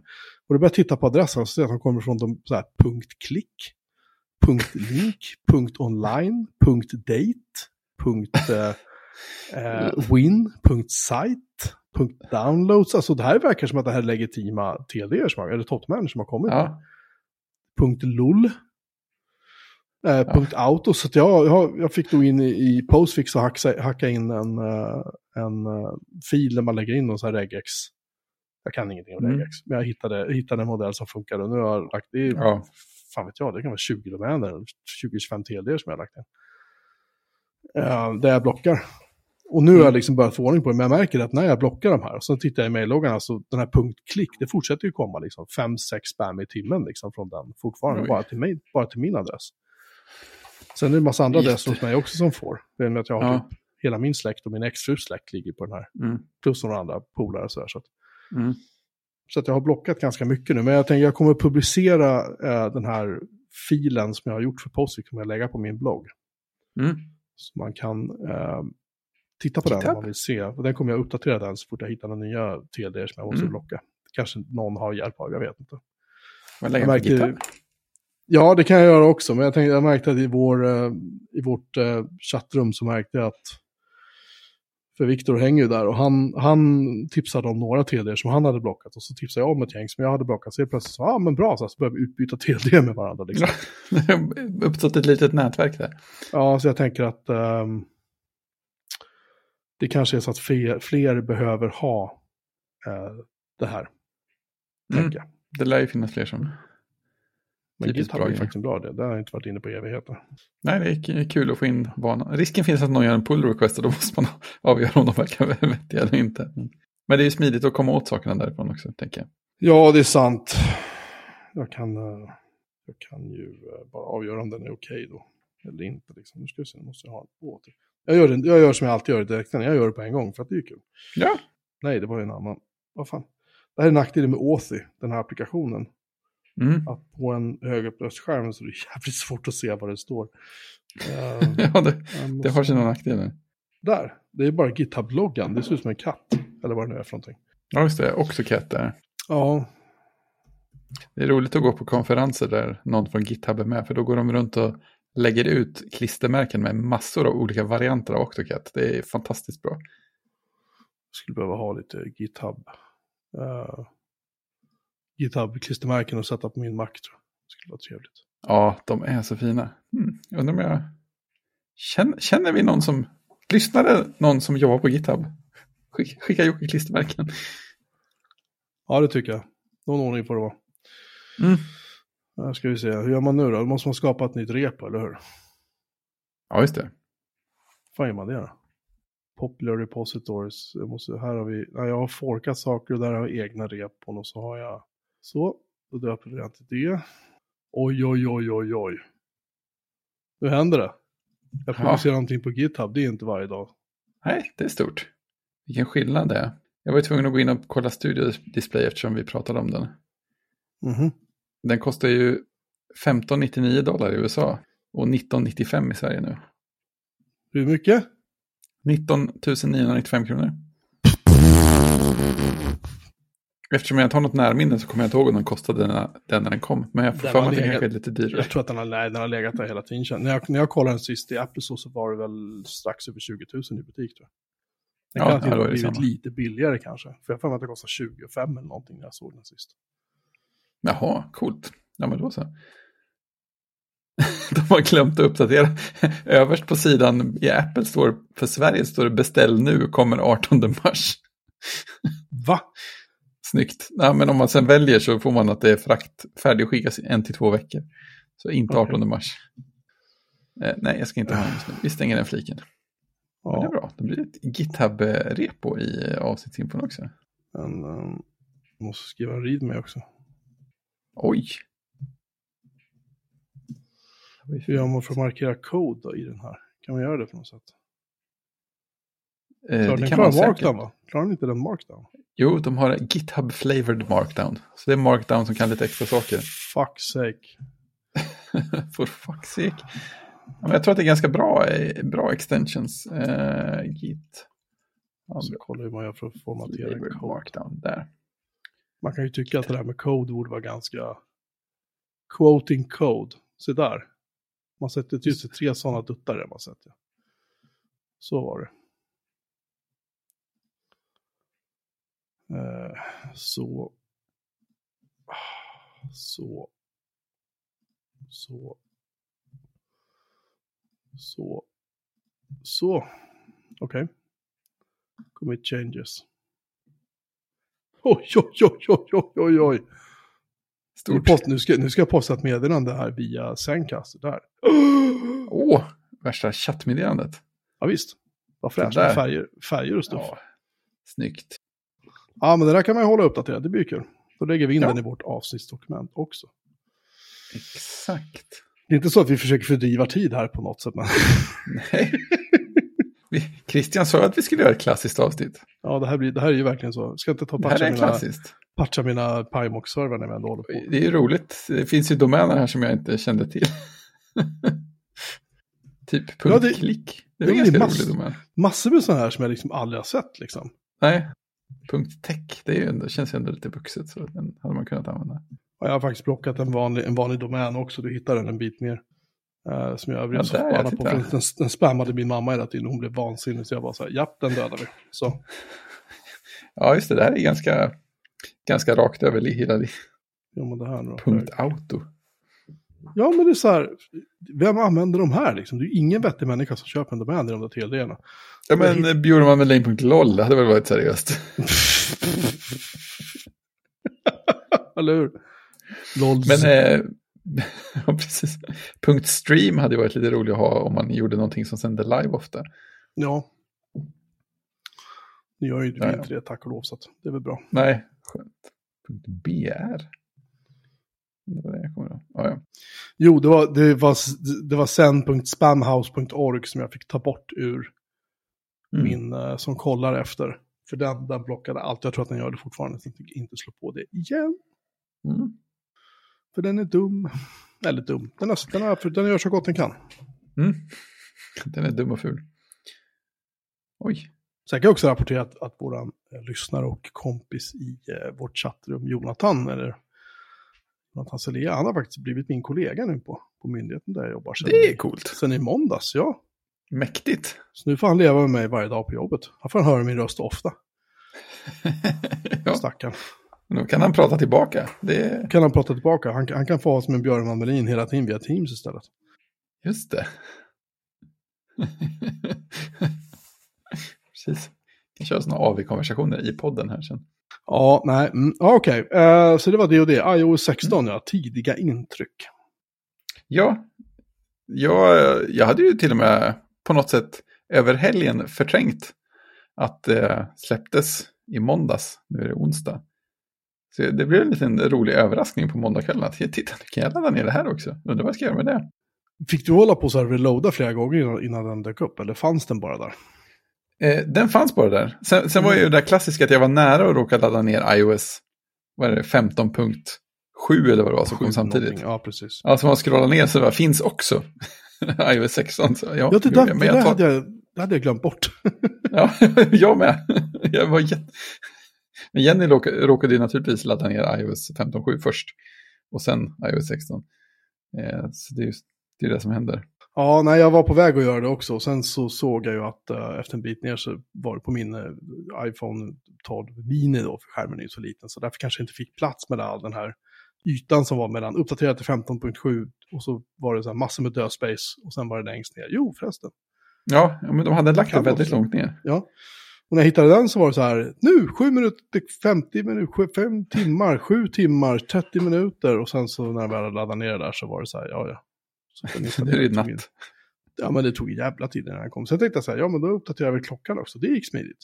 Och då började jag titta på adressen och se att de kommer från de, så här, punkt .klick, punkt .link, punkt .online, punkt .date, punkt eh, eh, .win, punkt .site, punkt .downloads. Alltså det här verkar som att det här är legitima har, eller topmän som har kommit. Ja, Punkt .lull. Eh, punkt .auto. Så jag, jag, jag fick då in i, i Postfix och hacka, hacka in en, eh, en eh, fil där man lägger in någon sån här regex. Jag kan ingenting om Mm. regex, men jag hittade, hittade en modell som funkar och nu har jag lagt, är, ja. fan vet jag, det kan vara 20 domäner, 20-25 TLD som jag har lagt in. Uh, där jag blockar. Och nu har jag liksom börjat få ordning på det, men jag märker att när jag blockar de här, och så tittar jag i mejlloggarna, så den här punkt klick, det fortsätter ju komma liksom 5-6 spam i timmen liksom från den fortfarande, Oj. bara till, mig, bara till min adress. Sen är det en massa andra Jätte- adresser hos mig också som får. Det är med att jag har Ja. typ hela min släkt och min exfrus släkt ligger på den här. Mm. Plus några andra polare och sådär. Så att Mm. så att jag har blockat ganska mycket nu. Men jag tänker jag kommer att publicera eh, den här filen som jag har gjort för Postfix, kommer jag lägga på min blogg. Mm. Så man kan eh, titta på den om GitHub? man vill se. Och den kommer jag uppdatera den så fort jag hittar några nya TLD som jag måste Mm. blocka. Kanske någon har hjälp av, jag vet inte. Jag på märker- GitHub? Ja, det kan jag göra också. Men jag, tänkte, jag märkte att i, vår, eh, i vårt eh, chattrum så märkte jag att för Viktor hänger ju där och han, han tipsade om några TLD som han hade blockat och så tipsade jag om ett gäng som jag hade blockat. Så jag plötsligt sa, ja ah, men bra, så, här, så började vi utbyta TLD med varandra. Liksom. Det har uppstått ett litet nätverk där. Ja, så jag tänker att ehm, det kanske är så att fler, fler behöver ha eh, det här. Mm. Det lär ju finnas fler som... Men är grej. faktiskt en bra det. Det har jag inte varit inne på i evigheter. Nej, det är kul att få in vanan. Risken finns att någon gör en pull request och då måste man avgöra om de verkar vettiga eller inte. Men det är ju smidigt att komma åt sakerna därifrån också, tänker jag. Ja, det är sant. Jag kan, eh, jag kan ju eh, bara avgöra om den är okej då. Eller inte. Liksom. Nu ska vi se, nu måste jag ha en åter. Jag gör, det, jag gör som jag alltid gör i direkten. Jag gör det på en gång för att det är kul. Ja, Nej, det var ju en annan. Vad fan. Det här är nackdelen med Authy, den här applikationen. mm. Att på en högupplöst skärm så är det jävligt svårt att se vad det står. Eh, ja det, jag det måste- har sina nackdelar. Där, det är bara GitHub-loggan. Det ser ut som en katt. Eller vad det nu är för någonting. Ja, just det. Också Cat där. Ja, Det är roligt att gå på konferenser där någon från GitHub är med, för då går de runt och lägger ut klistermärken med massor av olika varianter av Octocat. Det är fantastiskt bra. skulle behöva ha lite GitHub. Uh, GitHub-klistermärken att sätta på min Mac tror jag. Det skulle vara trevligt. Ja, de är så fina. Jag Undrar om jag... Känner, känner vi någon som... Lyssnade någon som jobbar på GitHub? Skick, skicka Jocke klistermärken. Ja, det tycker jag. Någon ordning får det vara. Mm. Uh, ska vi se, hur gör man nu då? Då måste man skapa ett nytt repo, eller hur? Ja, just det. Vad gör man det då? Popular repositories. Jag måste, här har vi, nej, jag har forkat saker och där har jag egna repon och så har jag så. Då döper den till det. Oj, oj, oj, oj, oj. Nu händer det. Jag Ja. publicerar någonting på GitHub, det är inte varje dag. Nej, det är stort. Vilken skillnad det är. Jag var ju tvungen att gå in och kolla Studio Display eftersom vi pratade om den. Mhm. Den kostar ju 15,99 dollar i USA och 19,95 i Sverige nu. Hur mycket? 19 995 kronor. Eftersom jag inte har något närminne så kommer jag inte ihåg om den kostade den, den när den kom. Men jag får för mig att den kanske är lite dyrare. Jag tror att den har, nej, den har legat där hela tiden. När jag, när jag kollade den sist i Apple Store så var det väl strax över 20 000 i butik tror jag. Den Ja, kan ja, det blivit samma. lite billigare kanske. För jag har för mig att det kostar 25 eller någonting när jag såg den sist. Jaha, coolt. Ja, men då så. De har glömt att uppdatera. Överst på sidan i Apple står för Sverige står det beställ nu, kommer 18 mars. Va? Snyggt. Ja, men om man sen väljer så får man att det är frakt färdigskickas en till två veckor. Så inte 18 Okej. mars. Eh, nej, jag ska inte ha den just nu. Vi stänger den fliken. Ja. Det är bra. Det blir ett GitHub-repo i eh, avsnittsinfon också. men um, måste skriva en read med också. Oj! Hur gör man för att markera kod då i den här? Kan man göra det på något sätt? Eh, det kan man säkert. markdown va? Klarar den inte den markdown? Jo, de har GitHub Flavored Markdown. Så det är Markdown som kan lite extra saker. Fuck sake. For fuck's sake. Ja, men jag tror att det är ganska bra, eh, bra extensions. Eh, Git. Ja, Så kollar hur man gör för att formatera Flavored. Markdown, där. Man kan ju tycka att det där med code borde vara ganska... Quoting code. Se där. Man sätter just det, tre sådana duttar där man sätter. Så var det. Eh, så. Så. Så. Så. Så. Okej. Commit changes. Oj, oj, oj, oj, oj, oj, Stort. post, nu, ska, nu ska jag posta ett meddelande här via Zencaster. Där. Åh, värsta chattmeddelandet. Ja visst. Vad fräscht med färger, färger och stuff. Ja. Ja, snyggt. men det där kan man ju hålla uppdaterat. Det blir kul. Då lägger vi in Ja. den i vårt avsnittsdokument också. Exakt. Det är inte så att vi försöker fördriva tid här på något sätt. Men Nej. Christian sa att vi skulle göra ett klassiskt avsnitt. ja, det här, blir, det här är ju verkligen så. Jag ska inte ta patcha mina, patcha mina Pymox-servrar när vi ändå håller på. Det är ju roligt. Det finns ju domäner här som jag inte kände till. typ Ja, det- .klick. Det är en ganska mass- rolig domän. Massor med sådana här som jag liksom aldrig har sett liksom. Nej, .tech. Det är ju ändå, känns ju ändå lite vuxet så den hade man kunnat använda. Och jag har faktiskt blockat en vanlig, en vanlig domän också. Du hittar den en bit mer. Uh, som jag Ja, så förbannad på. den, den spammade min mamma hela tiden. Hon blev vansinnig. Så jag bara så här, japp, den dödar vi. Så. Ja, just det. Det här är ganska, ganska rakt över hela Ja, men det här nu punkt auto. Ja, men det är så här. Vem använder de här liksom? Det är ju ingen vettig människa som köper en domän i de där tilldelarna. Ja, men eh, Bjurman med lane.lol, det hade väl varit seriöst. Eller hur? Lols. Men, eh, ja precis. Punkt stream hade varit lite roligt att ha om man gjorde någonting som sände live ofta. Ja. Nu gör ju ja. inte det, tack och lov, så att det är väl bra. Nej, skönt. Punkt BR. Det var det jag kommer ihåg. Ja, ja. Jo, det var, det var, det var sen.spamhouse.org som jag fick ta bort ur Mm. min eh, som kollar efter. För den, den blockade allt. Jag tror att den gör det fortfarande. Så jag tänker inte slå på det igen. Mm. För den är dum. Eller dum. Den, är, den, är, den gör så gott den kan. Mm. Den är dum och ful. Oj. Sen kan jag också rapportera att, att vår eh, lyssnare och kompis i eh, vårt chattrum, Jonathan, eller Jonathan Selea, han har faktiskt blivit min kollega nu på, på myndigheten där jag jobbar. Sen, Det är coolt. sen i måndags, ja. Mäktigt. Så nu får han leva med mig varje dag på jobbet. Han får höra min röst ofta, ja, stackarn. Nu kan han prata tillbaka. Det Kan han prata tillbaka? Han, han kan få ha som en Björn Melin hela tiden via Teams istället. just det. Precis. Vi köra sådana AV-konversationer i podden här sen. Ja, nej, mm, okej. Eh, så det var det och det. iOS 16, ja. Tidiga intryck. Ja, jag, jag hade ju till och med på något sätt över helgen förträngt att det släpptes i måndags. Nu är det onsdag. Så det blev en liten rolig överraskning på måndagskvällen. Att titta, nu kan jag ladda ner det här också. Undrar vad jag ska göra med det. Fick du hålla på så här reloada flera gånger innan, den dök upp? Eller fanns den bara där? Eh, den fanns bara där. Sen, sen var ju det där klassiska att jag var nära att råka ladda ner iOS vad är det, 15.7 eller vad det var som kom samtidigt. Ja, precis. Alltså man scrollar ner så det finns också iOS 16. Så, ja, Ja, det, där, jag. Det, jag tar- hade jag, det hade jag glömt bort. Ja, jag med. Jag var jätte... Men Jenny råka- råkade ju naturligtvis ladda ner iOS 15.7 först. Och sen iOS 16. Eh, så det är ju det, är det som händer. Ja, nej, jag var på väg att göra det också. Sen så såg jag ju att eh, efter en bit ner så var det på min eh, iPhone 12 mini då, för skärmen är ju så liten. Så därför kanske jag inte fick plats med all den här ytan som var mellan uppdaterad till 15.7 och så var det så här massor med dödspace och sen var det längst ner. Jo, förresten. Ja, men de hade lagt det väldigt också. långt ner. Ja. Och när jag hittade den så var det så här, nu 7 minuter, 50 minuter, 5 timmar, 7 timmar, 30 minuter. Och sen så när jag väl laddade ner det där så var det så här, ja ja. Så det är in- natt. Ja men det tog jävla tid innan den kom. Sen tänkte jag så här, ja men då uppdaterar vi klockan också, det gick smidigt.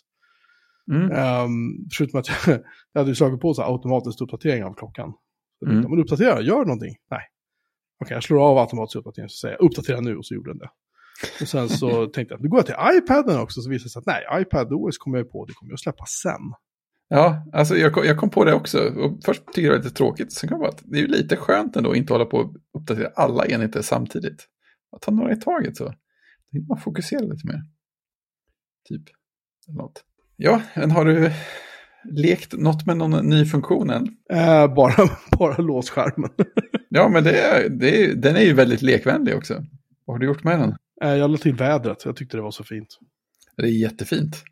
Mm. Um, förutom att jag, jag hade slagit på så här automatisk uppdatering av klockan. Mm. men uppdatera, gör någonting. Nej. Okej, jag slår av automatisk uppdatering så säger jag uppdatera nu och så gjorde den det. Och sen så tänkte jag, nu går jag till iPaden också, så visade det sig att nej, iPad OS kommer jag på, det kommer jag att släppa sen. Ja, alltså jag kom, jag kom på det också. Och först tycker jag det var lite tråkigt, sen kom jag på att det är ju lite skönt ändå att inte hålla på och uppdatera alla enheter samtidigt. Att ta några i taget så. Då man fokusera lite mer. Typ. Något. Ja, men har du lekt något med någon ny funktion än? Eh, bara, bara lås skärmen. Ja, men det är, det är, den är ju väldigt lekvänlig också. Vad har du gjort med den? Eh, jag la till vädret, jag tyckte det var så fint. Det är jättefint.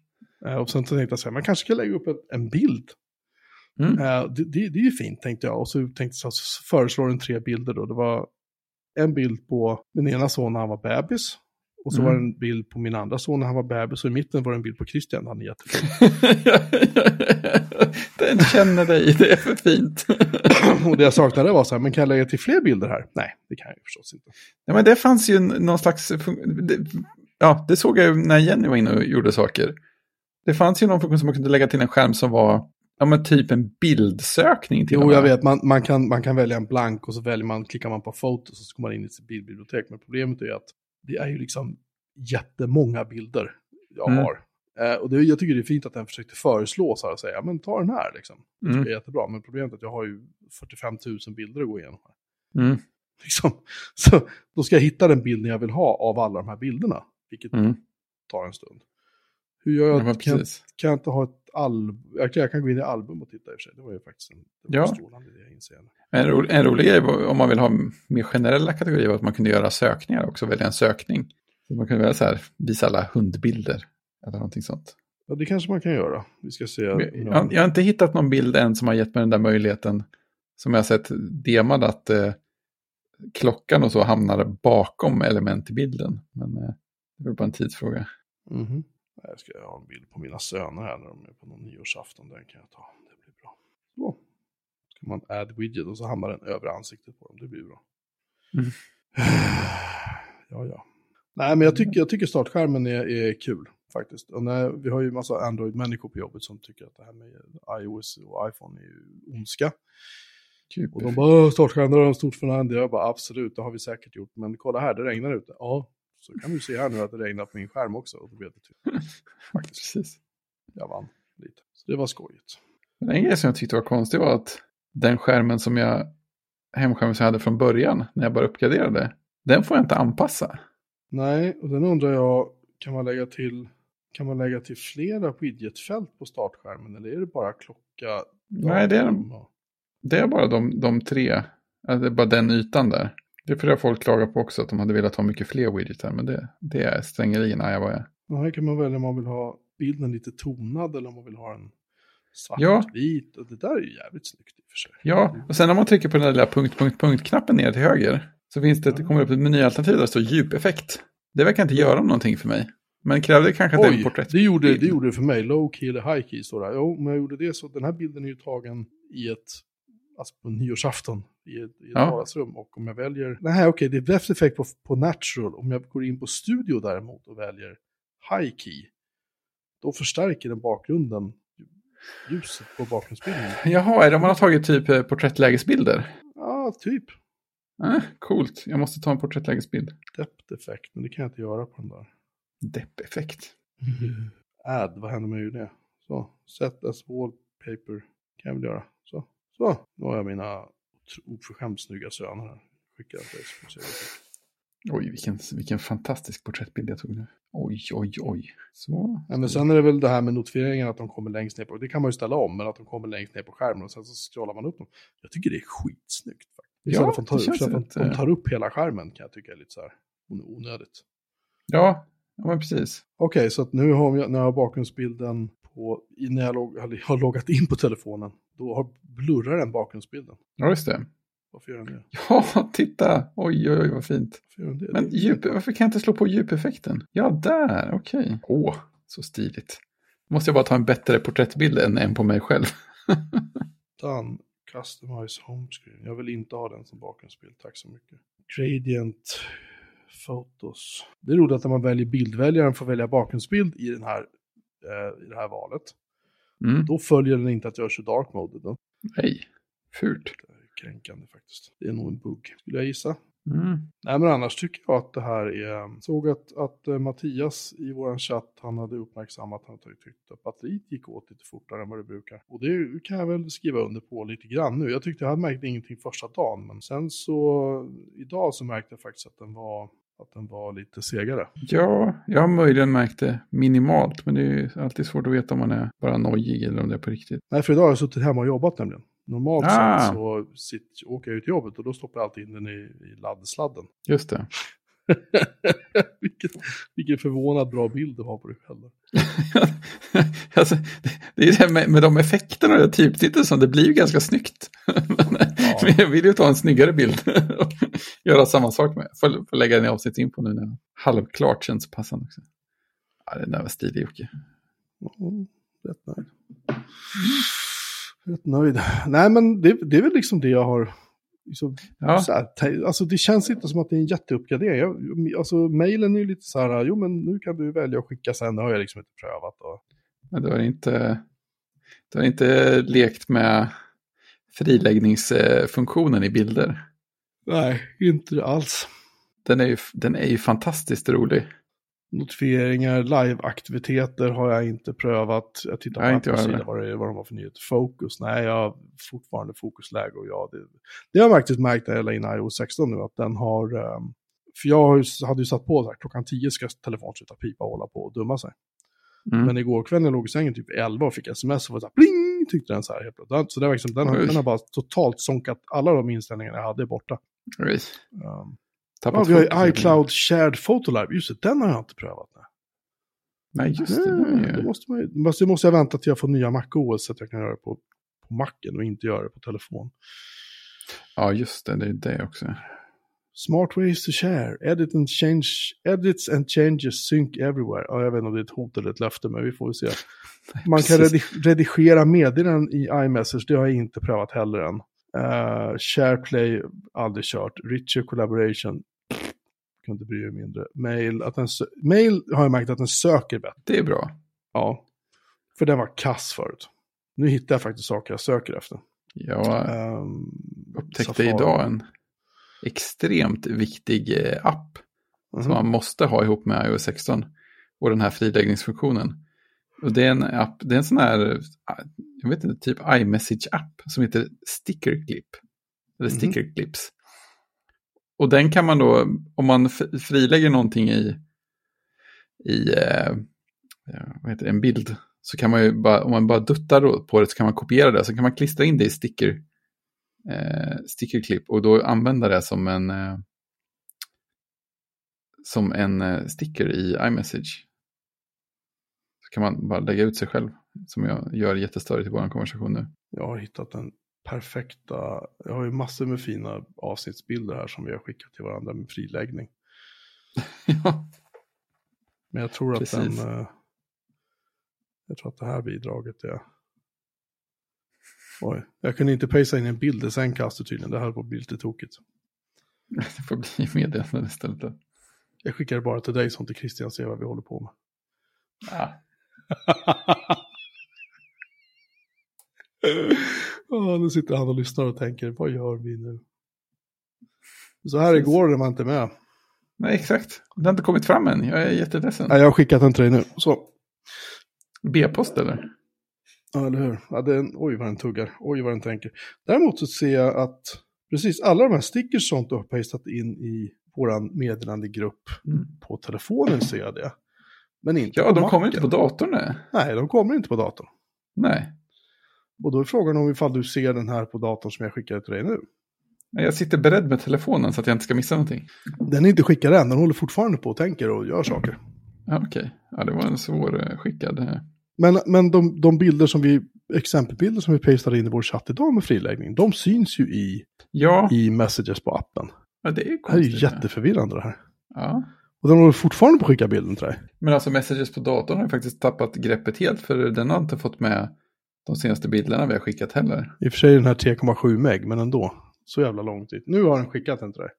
Eh, och sen tänkte jag så här, man kanske ska lägga upp en, en bild. Mm. Eh, det, det, det är ju fint tänkte jag. Och så tänkte jag så här, så föreslår den tre bilder då. Det var en bild på min ena son när han var bebis. Och så Mm. var det en bild på min andra son när han var bebis. Och i mitten var det en bild på Christian, han är jättefin. den känner dig, det är för fint. och det jag saknade var så här, men kan jag lägga till fler bilder här? Nej, det kan jag ju förstås inte. Ja, men det fanns ju någon slags... Ja, det såg jag ju när Jenny var inne och gjorde saker. Det fanns ju någon funktion som man kunde lägga till en skärm som var ja, men typ en bildsökning till Jo, jag vet, man, man, kan, man kan välja en blank och så väljer man, klickar man på fotos och så kommer man in i sitt bildbibliotek. Men problemet är att det är ju liksom jättemånga bilder jag Mm. har. Eh, och det, jag tycker det är fint att den försökte föreslå så här och säga, ja men ta den här liksom. Det Mm. är jättebra, men problemet är att jag har ju 45 000 bilder att gå igenom. Här. Mm. Liksom. Så då ska jag hitta den bilden jag vill ha av alla de här bilderna, vilket Mm. tar en stund. Hur gör Ja, jag? men kan, jag kan jag inte ha ett album? Jag, jag kan gå in i album och titta i och för sig. Det var ju faktiskt en, det var Ja. strålande idé, inser. En, ro, en rolig grej om man vill ha mer generella kategorier var att man kunde göra sökningar också, välja en sökning. Så man kunde välja så här, visa alla hundbilder eller någonting sånt. Ja, det kanske man kan göra. Vi ska se. Jag, jag, har inte hittat någon bild än som har gett mig den där möjligheten som jag har sett demad att eh, klockan och så hamnar bakom element i bilden. Men eh, det är bara en tidsfråga. Mhm. Nej, Jag ska ha en bild på mina söner här när de är på någon nyårsafton. Den kan jag ta. Det blir bra. Så. Ska man add widget och så hamnar den över ansiktet på dem. Det blir bra. Mm. Ja, ja. Nej, men jag tycker, jag tycker startskärmen är, är kul faktiskt. Och när, vi har ju massa Android-människor på jobbet som tycker att det här med iOS och iPhone är ju ondska. Typ. Och de bara, "Åh, startskärmar har de stort för hand. Jag bara, absolut, det har vi säkert gjort. Men kolla här, det regnar ute. Ja, så kan du se här nu att det regnar på min skärm också. Och då blev det typ, precis. jag vann lite. Så det var skojigt. Men en grej som jag tyckte var konstig var att den skärmen som jag, hemskärmen som jag hade från början, när jag bara uppgraderade, den får jag inte anpassa. Nej, och den undrar jag, kan man lägga till, kan man lägga till flera widgetfält på startskärmen? Eller är det bara klocka? Nej, det är de- Det är bara de, de tre, alltså det är bara den ytan där. Det är för det folk klagat på också, att de hade velat ha mycket fler widgetar, men det, det jag var Ja, här kan man välja om man vill ha bilden lite tonad eller om man vill ha den Ja. svartvit. Och det där är ju jävligt snyggt i och för sig. Ja, och sen när man trycker på den där lilla punkt, punkt, punkt-knappen ner till höger så finns det, det kommer upp ett menyalternativ där det står djupeffekt. Det verkar inte göra någonting för mig. Men krävde kanske att det är en Oj, porträtt. det gjorde, det gjorde det för mig. Low key eller high key står det. Jo, men jag gjorde det så. Den här bilden är ju tagen i ett, alltså på nyårsafton i ett, i ett Ja. vardagsrum. Och om jag väljer, nej okej, det är best effect på, på natural. Om jag går in på studio däremot och väljer high key, då förstärker den bakgrunden ljuset på bakgrundsbilden. Jaha, är det om man har tagit typ eh, porträttlägesbilder? Ja, typ. Ah, coolt, jag måste ta en porträttlägesbild. Depth effect, men det kan jag inte göra på den där. Depp-effekt. Add, vad händer med det? Så, set as wallpaper kan jag väl göra. Så, så. Nu har jag mina oförskämt snygga söner här. Skickar till dig så får se. Oj, vilken, vilken fantastisk porträttbild jag tog nu. Oj, oj, oj. Så. Nej, men sen är det väl det här med notifieringen att de kommer längst ner på, det kan man ju ställa om, men att de kommer längst ner på skärmen och sen så scrollar man upp dem. Jag tycker det är skitsnyggt faktiskt. Ja, att de det tar, känns istället för rätt, att de tar upp hela skärmen kan jag tycka är lite så här on- onödigt. Ja, ja men precis. Okej, så att nu har jag, när jag har bakgrundsbilden på, när jag log, har loggat in på telefonen, då har, blurrar den bakgrundsbilden. Ja, just det. Varför gör den det? Ja, titta! Oj, oj, oj, vad fint. Varför det? Men djup, varför kan jag inte slå på djupeffekten? Ja, där, okej. Åh, så stiligt. Måste jag bara ta en bättre porträttbild än en på mig själv. Done. Customize home screen. Jag vill inte ha den som bakgrundsbild, tack så mycket. Gradient Photos. Det är roligt att när man väljer bildväljaren får välja bakgrundsbild i, den här, eh, i det här valet. Mm. Då följer den inte att jag kör dark mode. Då. Nej, fult. Det är kränkande faktiskt. Det är nog en bugg, skulle jag gissa. Mm. Nej men annars tycker jag att det här är... Såg att, att eh, Mattias i våran chatt, han hade uppmärksammat att han hade tyckt att batteriet gick åt lite fortare än vad det brukar. Och det kan jag väl skriva under på lite grann nu. Jag tyckte jag hade märkt ingenting första dagen, men sen så idag så märkte jag faktiskt att den var, att den var lite segare. Ja, jag har möjligen märkt det minimalt, men det är alltid svårt att veta om man är bara nojig eller om det är på riktigt. Nej, för idag har jag suttit hemma och jobbat nämligen. Normalt Ah. sett så sitt, åker jag ut till jobbet och då stoppar jag alltid in den i, i laddsladden. Just det. vilken, vilken förvånad bra bild du har på dig själv. alltså, det, det är det med, med de effekterna och det typtiteln som det blir ju ganska snyggt. Men jag vill ju ta en snyggare bild och göra samma sak med. Får, får lägga den i avsnittsinfo nu när halvklart känns passande också. Ja, den där var stilig Jocke. Mm, rätt nöjd. Rätt nöjd. Nej, men det, det är väl liksom det jag har... Liksom, Ja, här, alltså det känns inte som att det är en jätteuppgradering. Alltså mejlen är ju lite så här, jo men nu kan du välja att skicka sen, det har jag liksom inte prövat. Och, men du har inte, du har inte lekt med friläggningsfunktionen i bilder. nej, inte alls. Den är ju, den är ju fantastiskt rolig. Notifieringar, live-aktiviteter har jag inte prövat. Jag tittar på Nej, inte jag Apples heller. sida vad, det vad de har för nyheter. Fokus, nej jag har fortfarande fokusläge och ja, det, det har jag faktiskt märkt när jag la in iOS 16 nu att den har, ehm, för jag hade ju satt på här, klockan 10 ska telefonen sluta pipa och hålla på och dumma sig. Mm. Men igår kväll när jag låg i sängen typ 11 och fick sms och var så här, pling, tyckte den så här helt plötsligt. Så det var liksom, den, har, den har bara totalt sonkat, alla de inställningarna jag hade borta. Um, tappat ja, vi har ju iCloud Shared Photo Live, just det, den har jag inte prövat. Nej. Nej, just det. Är Då måste, man, måste, måste jag vänta till jag får nya MacOS så att jag kan göra det på, på Macen och inte göra det på telefon. Ja, just det. Det är det också. Smart ways to share, edit and change, edits and changes sync everywhere. Ja, jag vet inte om det är ett hot eller ett löfte, men vi får väl se. Man kan redigera meddelanden i iMessage, det har jag inte prövat heller än. Uh, SharePlay, aldrig kört. Richer Collaboration, kunde bry mig mindre. Mail, att den Mail har jag märkt att den söker bättre. Det är bra. Ja, för den var kass förut. Nu hittar jag faktiskt saker jag söker efter. Jag Um, upptäckte idag en extremt viktig eh, app Mhm. som man måste ha ihop med iOS 16 och den här friläggningsfunktionen. Och det är en app, det är en sån här, jag vet inte, typ iMessage-app som heter Stickerclip. Eller Mhm. Stickerclips. Och den kan man då, om man frilägger någonting i, i eh, eh, vad heter det, en bild, så kan man ju bara, om man bara duttar på det så kan man kopiera det, så kan man klistra in det i sticker, eh, stickerklipp och då använda det som en, eh, som en eh, sticker i iMessage. Så kan man bara lägga ut sig själv, som jag gör jättestörigt i vår konversation nu. Jag har hittat en perfekta, jag har ju massor med fina avsnittsbilder här som vi har skickat till varandra med friläggning. ja, Men jag tror att Precis. den, eh, jag tror att det här bidraget är, oj, jag kunde inte pejsa in en bild i sängkastet tydligen, det här att bli lite tokigt. det får bli meddelanden istället. Jag skickar det bara till dig som till Christian ser vad vi håller på med. Ja. Ja, nu sitter han och lyssnar och tänker, vad gör vi nu? Så här igår när man inte är med. Nej, exakt. Det har inte kommit fram än. Jag är jätteledsen. Nej, jag har skickat den till dig nu. Så, B-post eller? ja, eller hur? Ja, det är en, oj vad den tuggar, oj vad den tänker. Däremot så ser jag att precis alla de här stickers sånt du har pastat in i våran meddelandegrupp Mm. på telefonen ser jag det. Men inte Ja, på de kommer inte på datorn. Nej. Nej, de kommer inte på datorn. nej. Och då är frågan om ifall du ser den här på datorn som jag skickade till dig nu. Jag sitter beredd med telefonen så att jag inte ska missa någonting. Den är inte skickad än, den håller fortfarande på och tänker och gör saker. Ja, Okej, ja, det var en svår skickad. eh. Men, men de, de bilder som vi exempelbilder som vi pastade in i vår chatt idag med friläggning, de syns ju i, Ja, i messages på appen. ja det är Det här är konstigt. ju jätteförvirrande det här. Ja. Och de håller fortfarande på att skicka bilden till dig. Men alltså Messages på datorn har ju faktiskt tappat greppet helt för den har inte fått med de senaste bilderna vi har skickat heller. I och för sig är den här 3,7 meg, men ändå. Så jävla lång tid. Nu har den skickat den till dig.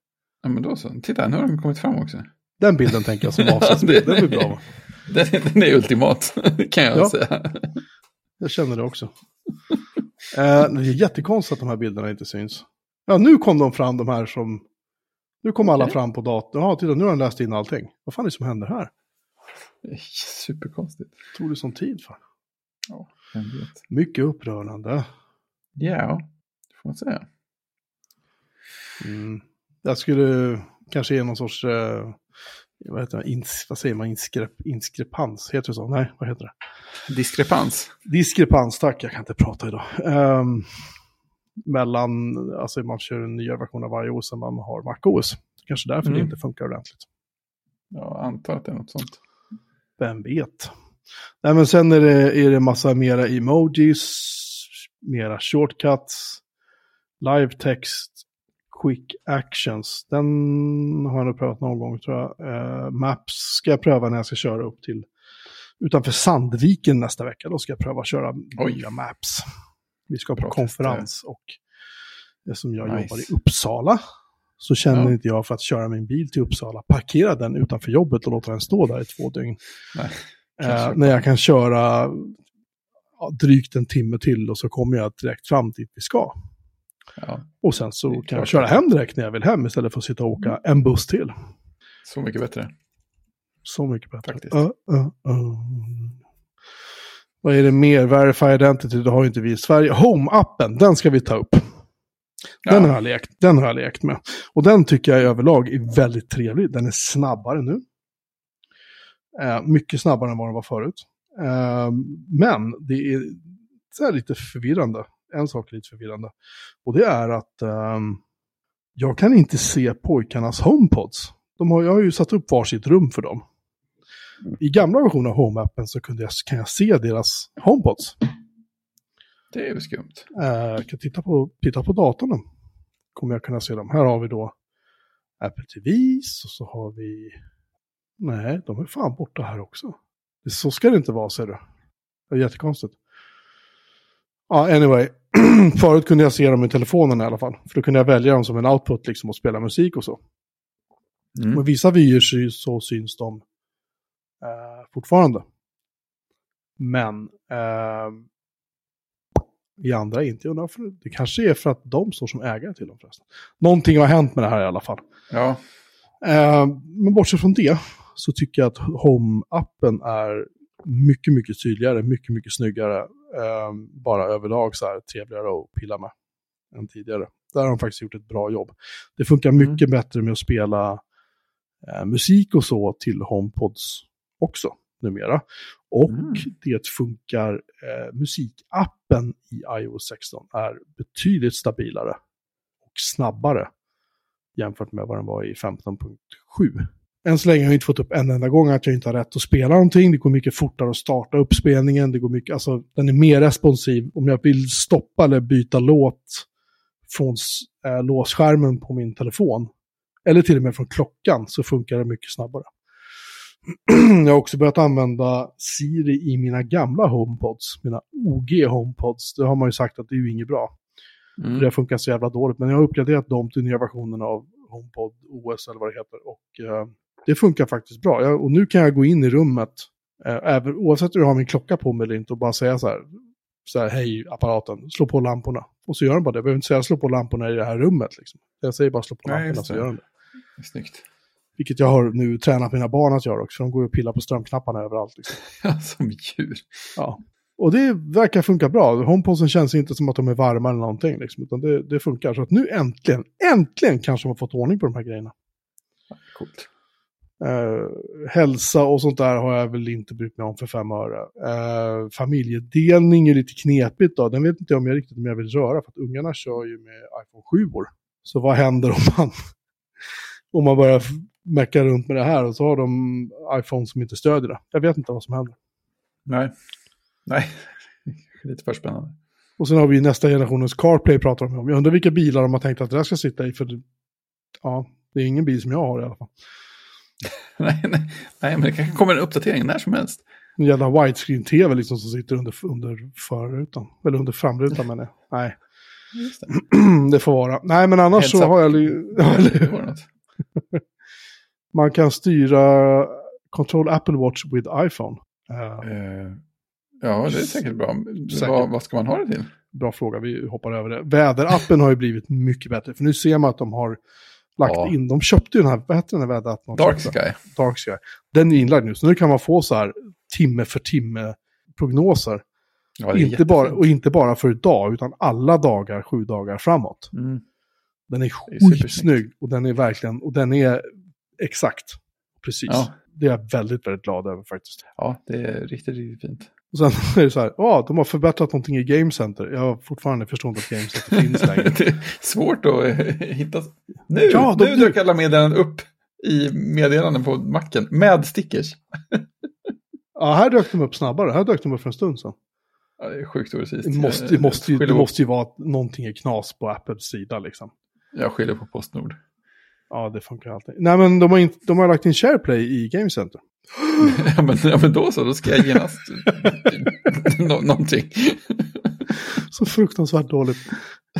Ja men då så. Titta, nu har den kommit fram också. Den bilden tänker jag som avsättsbild. Den blir bra va? Den, den är ultimat, kan jag Ja. säga. Jag känner det också. Eh, det är jättekonstigt att de här bilderna inte syns. Ja, nu kom de fram de här som... Nu kom alla Okej. fram på datorn. Ja, titta, nu har den läst in allting. Vad fan är det som händer här? Det är Superkonstigt. Tog det sån tid för? Ja. Mycket upprörande. Ja, det får man säga. Mm. Jag skulle kanske ge någon sorts... Eh, vad, heter det? Ins, vad säger man? Inskrep, inskrepans? Heter det så? Nej, vad heter det? Diskrepans. Diskrepans, tack. Jag kan inte prata idag. Ehm, mellan, alltså man kör en nyare version av iOS än man har MacOS. Kanske därför det Mm. inte funkar ordentligt. Jag antar att det är något sånt. Vem vet? Nej, men sen är det, är det massa mera emojis, mera shortcuts, live text, quick actions. Den har jag nog prövat någon gång tror jag. Eh, Maps ska jag pröva när jag ska köra upp till utanför Sandviken nästa vecka. Då ska jag pröva att köra nya Maps. Vi ska på konferens och eftersom jag Nice. jobbar i Uppsala så känner Ja. inte jag för att köra min bil till Uppsala, parkera den utanför jobbet och låta den stå där i två dygn. Nej. Eh, när jag kan köra ja, drygt en timme till och så kommer jag direkt fram dit vi ska. Ja, Och sen så kan jag köra hem direkt när jag vill hem istället för att sitta och åka en buss till. så mycket bättre. Så mycket bättre. Faktiskt. Uh, uh, uh. Vad är det mer? Verify Identity, det har ju inte vi i Sverige. Home-appen, den ska vi ta upp. Den, Ja. har jag lekt, den har jag lekt med. Och den tycker jag överlag är väldigt trevlig. Den är snabbare nu. Eh, mycket snabbare än vad den var förut. Eh, men det är så här lite förvirrande. En sak är lite förvirrande. Och det är att ehm, jag kan inte se pojkarnas HomePods. De har, jag har ju satt upp varsitt rum för dem. I gamla versioner av Home-appen så kunde jag, kan jag se deras HomePods. Det är ju skumt. Eh, jag kan titta på, titta på datorn. Kommer jag kunna se dem. Här har vi då Apple TVs och så har vi... Nej, de är fan borta här också. Så ska det inte vara, ser du. Det är jättekonstigt. Ja, anyway. Förut kunde jag se dem i telefonen i alla fall. För då kunde jag välja dem som en output liksom och spela musik och så. Mm. Med vissa vyer så syns de eh, fortfarande. Men eh, i andra inte. Undrar Det kanske är för att de står som ägare till dem förresten. Någonting har hänt med det här i alla fall. Ja, Eh, men bortsett från det så tycker jag att Home-appen är mycket, mycket tydligare, mycket, mycket snyggare. Eh, bara överlag så här trevligare att pilla med än tidigare. Där har de faktiskt gjort ett bra jobb. Det funkar Mm. mycket bättre med att spela eh, musik och så till HomePods också numera. Och Mm. det funkar, eh, musikappen i iOS 16 är betydligt stabilare och snabbare jämfört med vad den var i 15.7. Än så länge har jag inte fått upp en enda gång att jag inte har rätt att spela någonting. Det går mycket fortare att starta upp spelningen. Det går mycket, alltså, den är mer responsiv. Om jag vill stoppa eller byta låt från äh, låsskärmen på min telefon, eller till och med från klockan, så funkar det mycket snabbare. jag har också börjat använda Siri i mina gamla HomePods, mina OG HomePods. Det har man ju sagt att det är ju inget bra. mm. Det har funkat så jävla dåligt. Men jag har uppgraderat dem till nya versionen av HomePod OS eller vad det heter. Och eh, det funkar faktiskt bra. Jag, och nu kan jag gå in i rummet, eh, även, oavsett om jag har min klocka på mig eller inte, och bara säga så här, så här hej apparaten, slå på lamporna. Och så gör den bara det. Jag behöver inte säga slå på lamporna i det här rummet. Liksom. Jag säger bara slå på Nej, lamporna så gör den det. Snyggt. Vilket jag har nu tränat mina barn att göra också, för de går och pillar på strömknapparna överallt. Liksom. Ja, som djur. Ja. Och det verkar funka bra. HomePodsen känns inte som att de är varma eller någonting, liksom, utan det, det funkar. Så att nu äntligen, äntligen kanske man fått ordning på de här grejerna. Coolt. Eh, hälsa och sånt där har jag väl inte brytt mig om för fem öre. Eh, familjedelning är lite knepigt då. Den vet inte om jag riktigt om jag vill röra, för att ungarna kör ju med iPhone 7 -or. Så vad händer om man, om man börjar mecka runt med det här och så har de iPhone som inte stödjer det? Jag vet inte vad som händer. Nej. Nej, lite för spännande. Och sen har vi nästa generationens CarPlay pratar de om. Jag undrar vilka bilar de har tänkt att det där ska sitta i. För ja, det är ingen bil som jag har i alla fall. nej, nej, nej, men det kanske kommer en uppdatering när som helst. En jävla widescreen-tv liksom som sitter under, under förrutan. Eller under framrutan menar jag. Nej. Det. det. får vara. Nej, men annars så har jag... Man kan styra Control Apple Watch with iPhone. Uh, ja, det är säkert bra. Säkert. Vad, vad ska man ha det till? Bra fråga, vi hoppar över det. Väderappen har ju blivit mycket bättre, för nu ser man att de har lagt ja. in, de köpte ju den här, vad heter den här väderappen? Dark Sky. Dark Sky. Den är inlagd nu, så nu kan man få så här timme för timme prognoser. Ja, inte bara, och inte bara för idag, utan alla dagar, sju dagar framåt. Mm. Den är skitsnygg och den är verkligen, och den är exakt. Precis. Ja. Det är jag väldigt, väldigt glad över faktiskt. Ja, det är riktigt, riktigt fint. Och sen är det så här, ja, de har förbättrat någonting i Game Center. Jag har fortfarande förstår inte att Game Center finns längre. det är svårt att eh, hitta. Nu, ja, de, nu dök alla meddelanden upp i meddelanden på macken med stickers. ja, här dök de upp snabbare. Här dök de upp för en stund sedan. Ja, det är sjukt orättvist. Det måste, det måste, ju, det måste ju vara att någonting är knas på Apples sida liksom. Jag skyller på Postnord. Ja, det funkar alltid. Nej, men de har, inte, de har lagt in SharePlay i Game Center. ja, men, ja, men då så, då ska jag genast Nå någonting. så fruktansvärt dåligt.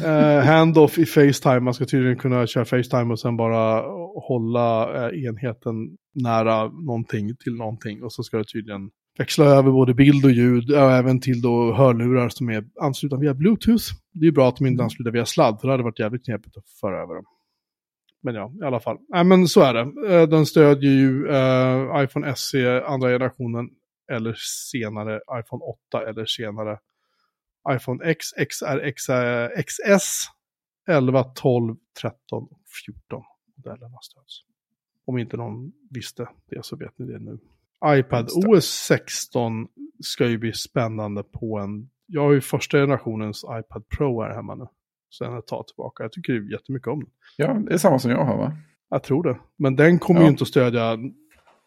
Uh, handoff i Facetime, man ska tydligen kunna köra Facetime och sen bara hålla uh, enheten nära någonting till någonting. Och så ska det tydligen växla över både bild och ljud, eh, och även till då hörlurar som är anslutna via Bluetooth. Det är bra att de inte ansluter via sladd, för det hade varit jävligt knepigt att föra över dem. Men ja, i alla fall. Nej, men så är det. Eh, den stödjer ju uh, iPhone SE andra generationen eller senare iPhone 8 eller senare iPhone X, XR, XR, XS, 11, 12, 13 och 14 modellerna stöds. Om inte någon visste det så vet ni det nu. iPad OS 16 ska ju bli spännande på en... Jag har ju första generationens iPad Pro här hemma nu sen ett tag tillbaka. Jag tycker jättemycket om den. Ja, det är samma som jag har va? Jag tror det. Men den kommer ja. ju inte att stödja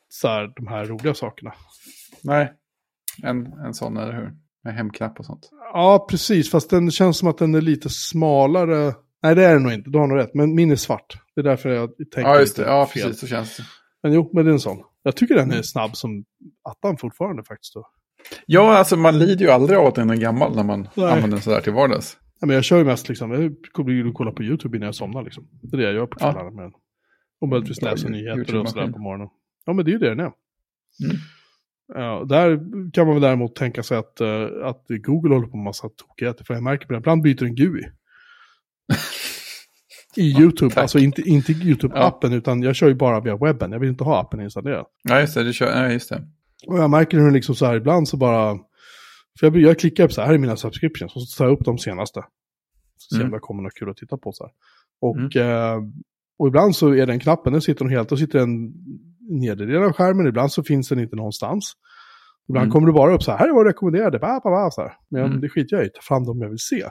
så här, de här roliga sakerna. Nej, en, en sån, eller hur? Med hemknapp och sånt. Ja, precis. Fast den känns som att den är lite smalare. Nej, det är den nog inte. Du har nog rätt. Men min är svart. Det är därför jag tänker Ja, just det. Ja, fel. precis. Så känns det. Men jo, men det är en sån. Jag tycker den är snabb som attan fortfarande faktiskt. Då. Ja, alltså man lider ju aldrig av att den är gammal när man Nej. använder den sådär till vardags. Ja, men jag kör ju mest liksom, jag kommer kolla på YouTube innan jag somnar liksom. Det är det jag gör på kvällarna. Ja. och möjligtvis läsa nyheter och sådär på morgonen. Ja, men det är ju det den är. Mm. Ja, där kan man väl däremot tänka sig att, uh, att Google håller på med massa tokigheter. För jag märker på det, ibland byter en GUI. I YouTube, ja, alltså inte, inte YouTube-appen, ja. utan jag kör ju bara via webben. Jag vill inte ha appen installerad. Ja, just det. Du kör, ja, just det. Och jag märker hur den liksom så här, ibland så bara för jag, jag klickar upp så här, här är mina subscriptions, och så tar jag upp de senaste. Så ser mm. om det kommer något kul att titta på så här. Och, mm. eh, och ibland så är den knappen, den sitter helt, då sitter den nedre delen av skärmen, ibland så finns den inte någonstans. Ibland mm. kommer det bara upp så här, här är vad rekommenderade, bah, bah, bah, så här. Men mm. det skiter jag i, ta fram dem jag vill se.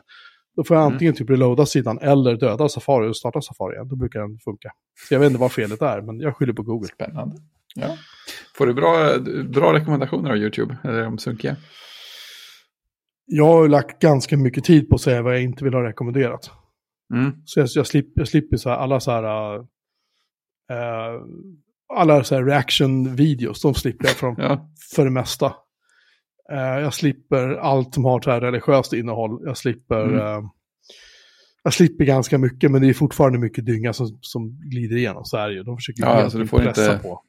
Då får jag mm. antingen typ reloada sidan eller döda Safari och starta Safari igen. Då brukar den funka. Så jag vet inte vad felet är, men jag skyller på Google. Spännande. Ja. Får du bra, bra rekommendationer av YouTube? Eller är de sunkiga? Jag har lagt ganska mycket tid på att säga vad jag inte vill ha rekommenderat. Mm. Så jag, jag, slipper, jag slipper så här, alla så här, uh, alla så här reaction-videos, de slipper jag från, ja. för det mesta. Uh, jag slipper allt som har så här religiöst innehåll. Jag slipper, mm. uh, jag slipper ganska mycket, men det är fortfarande mycket dynga som, som glider igenom. Så är det ju. De försöker ja, alltså du får pressa inte, på.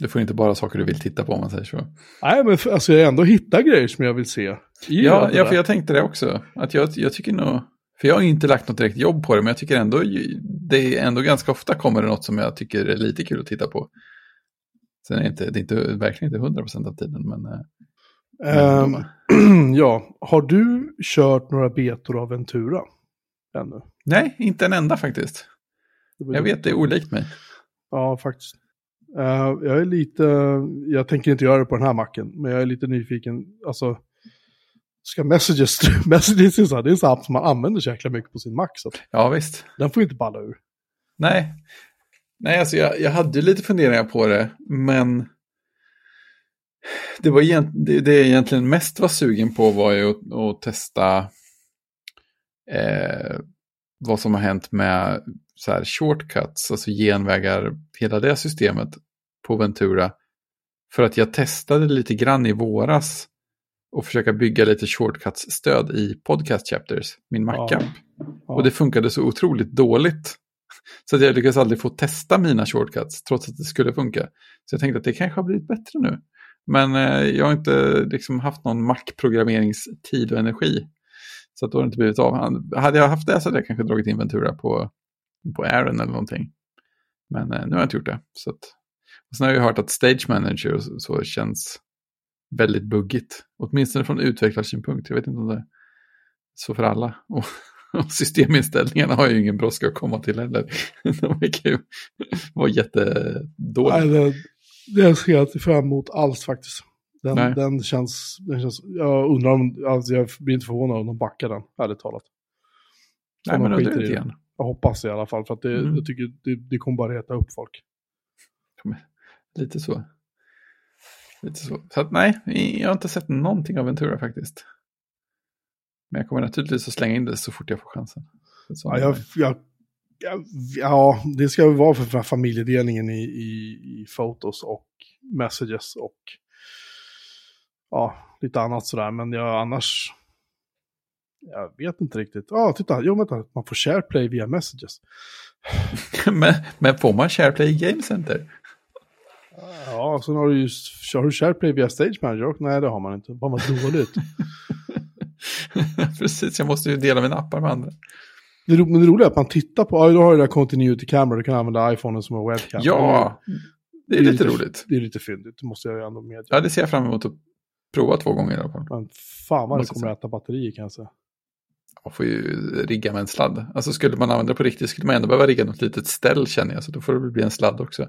Du får inte bara saker du vill titta på om man säger så. Nej, men för, alltså jag ändå hittar grejer som jag vill se. Ja, ja, för jag tänkte det också. Att jag, jag tycker nog, för jag har inte lagt något direkt jobb på det, men jag tycker ändå, det är ändå ganska ofta kommer det något som jag tycker är lite kul att titta på. Sen är det inte, det är inte, verkligen inte hundra procent av tiden, men... Um, ja, har du kört några betor av Ventura ännu? Nej, inte en enda faktiskt. Jag vet, det är olikt mig. Ja, faktiskt. Uh, jag är lite, jag tänker inte göra det på den här macken, men jag är lite nyfiken. Alltså, ska messages, messages är så, det är så app som man använder så jäkla mycket på sin Mac. Så ja, visst. Den får inte balla ur. Nej, Nej alltså jag, jag hade lite funderingar på det, men det, var egent, det, det jag egentligen mest var sugen på var ju att, att testa eh, vad som har hänt med så här shortcuts, alltså genvägar, hela det systemet på Ventura. För att jag testade lite grann i våras och försöka bygga lite shortcuts-stöd i podcast chapters, min Mac-app. Ja. Ja. Och det funkade så otroligt dåligt. Så att jag lyckades aldrig få testa mina shortcuts trots att det skulle funka. Så jag tänkte att det kanske har blivit bättre nu. Men eh, jag har inte liksom haft någon Mac-programmeringstid och energi. Så att då har det inte blivit av. Hade jag haft det så hade jag kanske dragit in Ventura på, på Aaron eller någonting. Men eh, nu har jag inte gjort det. Så att, och sen har jag hört att Stage Manager så, så känns väldigt buggigt. Åtminstone från utvecklarsynpunkt. Jag vet inte om det är så för alla. Och, och systeminställningarna har ju ingen brådska att komma till heller. De kan ju vara jättedåliga. Nej, det, det ser jag inte fram emot alls faktiskt. Den, den, känns, den känns, jag undrar om, alltså jag blir inte förvånad om de backar den, ärligt talat. Nej, men är igen. Jag hoppas i alla fall, för att det, mm. jag tycker det, det kommer bara reta upp folk. Lite så. Lite så. Så att nej, jag har inte sett någonting av Ventura faktiskt. Men jag kommer naturligtvis att slänga in det så fort jag får chansen. Ja, jag, jag, ja, det ska vara för familjedelningen i, i, i fotos och messages och ja, lite annat sådär. Men jag annars, jag vet inte riktigt. Ja, titta, jo vänta, man får SharePlay via messages. men, men får man SharePlay i Game Center? Ja, sen har du ju, har du SharePlay via Stage Manager? Nej, det har man inte. Bara vad dåligt. Precis, jag måste ju dela mina appar med andra. Det, men det roliga är att man tittar på, ja, då har du det där Continuity Camera, du kan använda iPhone som en webcam. Ja, det är, det är lite, lite, roligt. Det är lite fyndigt, det måste jag ändå medge. Ja, det ser jag fram emot att prova två gånger i alla fall. Men fan vad det kommer att äta batterier kan jag säga. Man får ju rigga med en sladd. Alltså skulle man använda det på riktigt skulle man ändå behöva rigga något litet ställ känner jag. Så då får det bli en sladd också.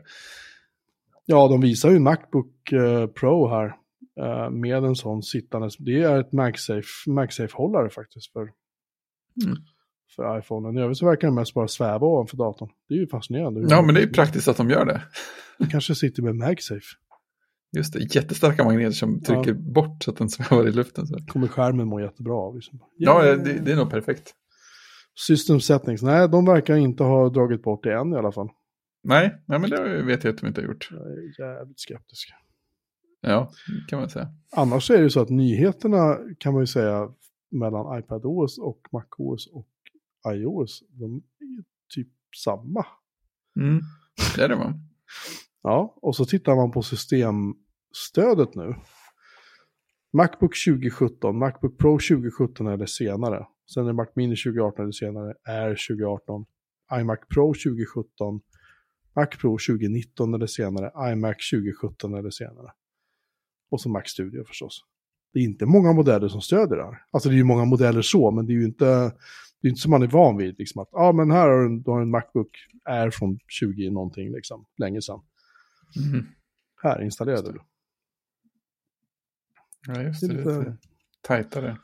Ja, de visar ju Macbook uh, Pro här. Uh, med en sån sittande. Det är ett MagSafe-hållare MagSafe faktiskt för, mm. för iPhone. I övrigt så verkar den mest bara sväva ovanför datorn. Det är ju fascinerande. Ja, men det är ju praktiskt att de gör det. Det kanske sitter med MagSafe. Just det, jättestarka magneter som trycker ja. bort så att den svävar i luften. Så. Kommer skärmen må jättebra av. Liksom. Ja, ja det, det, är nog perfekt. System settings, nej de verkar inte ha dragit bort det än i alla fall. Nej, nej men det vet jag att de inte har gjort. Jag är jävligt skeptisk. Ja, kan man säga. Annars är det så att nyheterna kan man ju säga mellan iPadOS och MacOS och iOS, de är typ samma. Mm, det är det va? Ja, och så tittar man på systemstödet nu. Macbook 2017, Macbook Pro 2017 eller senare. Sen är Mac Mini 2018 eller senare, Air 2018, iMac Pro 2017, Mac Pro 2019 eller senare, iMac 2017 eller senare. Och så Mac Studio förstås. Det är inte många modeller som stöder det här. Alltså det är ju många modeller så, men det är ju inte, det är inte som man är van vid. Liksom att, ja ah, men här har du en, du har en Macbook Air från 20 någonting, liksom, länge sedan. Mm. Här installerade du. Ja, just det. det lite, lite tajtare.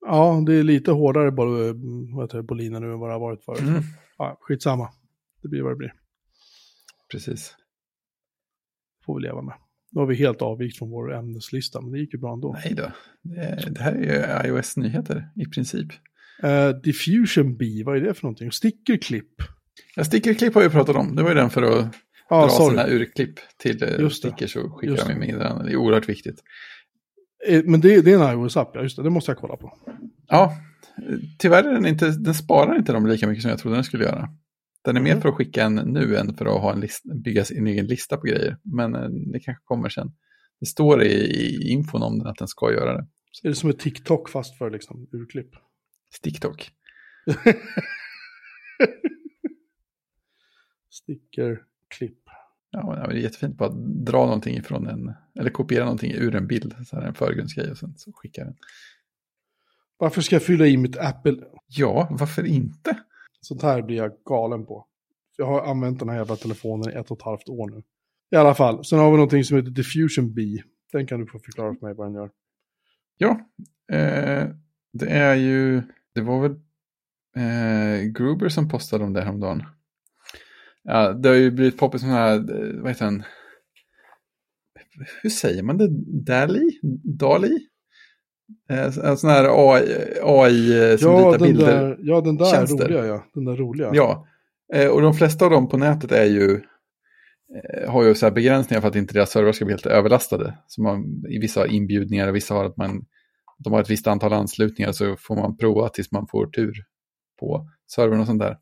Ja, det är lite hårdare boliner nu än vad det har varit förut. Mm. Ja, skitsamma. Det blir vad det blir. Precis. Får vi leva med. Nu har vi helt avvikt från vår ämneslista, men det gick ju bra ändå. Nej då. Det, det här är ju iOS-nyheter i princip. Uh, Diffusion B, vad är det för någonting? Stickerklipp. Ja, Stickerklipp har vi pratat om. Det var ju den för att ah, dra sorry. sina urklipp till eh, stickers och skicka dem i meddelanden. Det är oerhört viktigt. Eh, men det, det är en iOS-app, ja just det, det måste jag kolla på. Ja, tyvärr är den inte, den sparar inte dem lika mycket som jag trodde den skulle göra. Den är mm. mer för att skicka en nu än för att ha en list, bygga sin egen lista på grejer. Men eh, det kanske kommer sen. Det står i, i infon om den att den ska göra det. Så. Är det som ett TikTok fast för liksom urklipp? TikTok. Sticker klipp. Ja, det är jättefint bara att dra någonting ifrån en, eller kopiera någonting ur en bild, så här en förgrundsgrej och sen så skickar den. Varför ska jag fylla i mitt Apple? Ja, varför inte? Sånt här blir jag galen på. Jag har använt den här jävla telefonen i ett och ett halvt år nu. I alla fall, sen har vi någonting som heter Diffusion B. Den kan du få förklara för mig vad den gör. Ja, eh, det är ju, det var väl eh, Gruber som postade om det häromdagen. Ja, det har ju blivit poppis med här, vad heter den? hur säger man det? Dali? Dali? Eh, En sån här AI, AI som Ja, ritar den bilder. där, ja, den där Tjänster. roliga, ja. Den där roliga. Ja, eh, och de flesta av dem på nätet är ju, eh, har ju så här begränsningar för att inte deras servrar ska bli helt överlastade. Så man, I vissa har inbjudningar och vissa har att man, de har ett visst antal anslutningar så får man prova tills man får tur på servern och sånt där.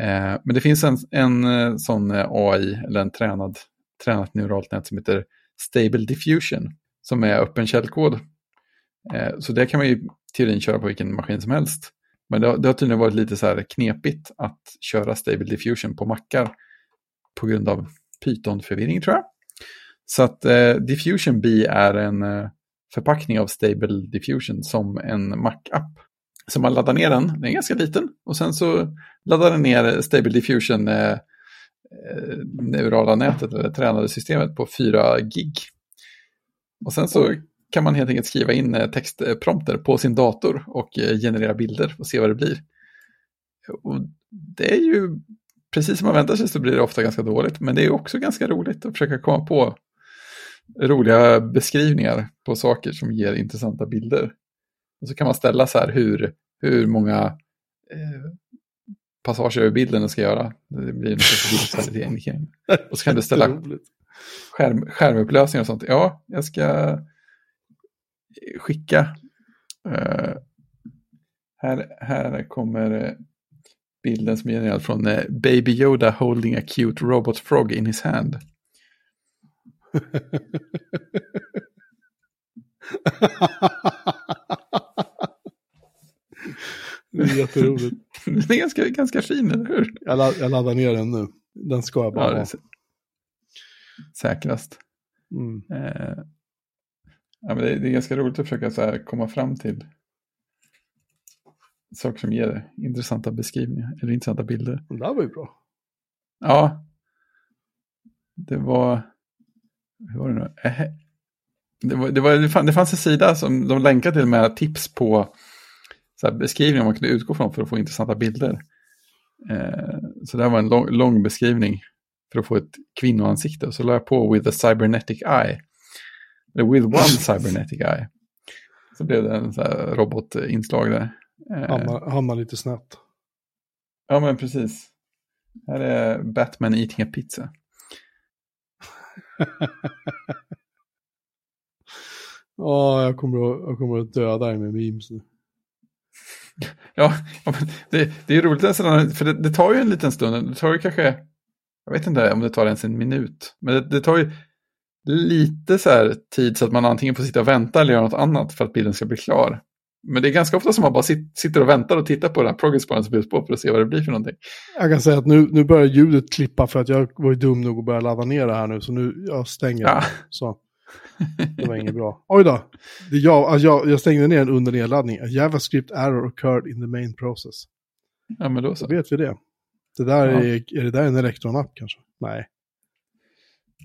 Eh, men det finns en, en eh, sån eh, AI, eller en tränad, tränat neuralt nät som heter Stable Diffusion, som är öppen källkod. Så det kan man ju teorin köra på vilken maskin som helst. Men det har, det har tydligen varit lite så här knepigt att köra Stable Diffusion på mackar på grund av Python-förvirring tror jag. Så att eh, Diffusion B är en eh, förpackning av Stable Diffusion som en Mac-app. Så man laddar ner den, den är ganska liten, och sen så laddar den ner Stable Diffusion eh, eh neurala nätet eller tränade systemet på 4 gig. Och sen så kan man helt enkelt skriva in eh, textprompter på sin dator och eh, generera bilder och se vad det blir. Och det är ju, precis som man väntar sig så blir det ofta ganska dåligt, men det är också ganska roligt att försöka komma på roliga beskrivningar på saker som ger intressanta bilder. Och så kan man ställa så här hur, hur många eh, passager över bilden den ska göra. Det blir en bildkvalitetsindikering. Och så kan du ställa skärm, skärmupplösning och sånt. Ja, jag ska skicka. eh, här, här kommer bilden som är genererad från eh, Baby Yoda holding a cute robot frog in his hand. det är jätteroligt. Den är ganska, ganska fin, eller hur? Jag, ladd, jag laddar ner den nu. Den ska jag bara Ja, det ha. sä- säkrast. Mm. Eh, ja, men det, är- det är ganska roligt att försöka så här komma fram till saker som ger intressanta beskrivningar eller intressanta bilder. Den där var ju bra. Ja, det var... Hur var det nu? Eh, Det, var, det, var, det, det fanns en sida som de länkade till med tips på så beskrivningar man kunde utgå från för att få intressanta bilder. Eh, så det här var en lång, lång beskrivning för att få ett kvinnoansikte. Och så la jag på with a cybernetic eye. Eller with one cybernetic eye. Så blev det en så robotinslag där. Eh, Hamnar, hamnar lite snett. Ja, men precis. Här är Batman eating a pizza. Ja, jag kommer, att, jag kommer att döda dig med memes nu. Ja, det, det är roligt för det, det tar ju en liten stund. Det tar ju kanske, jag vet inte om det tar ens en minut. Men det, det tar ju lite så här tid så att man antingen får sitta och vänta eller göra något annat för att bilden ska bli klar. Men det är ganska ofta som man bara sit, sitter och väntar och tittar på den här progressbaren som finns på för att se vad det blir för någonting. Jag kan säga att nu, nu börjar ljudet klippa för att jag var ju dum nog att börja ladda ner det här nu. Så nu, jag stänger Ja. Så. Det var inget bra. Oj då. Jag, alltså jag, jag stängde ner den under nedladdning. JavaScript error occurred in the main process. Ja, men då Så så. vet vi det. Det där Ja. är, är det där en Electron-app kanske? Nej.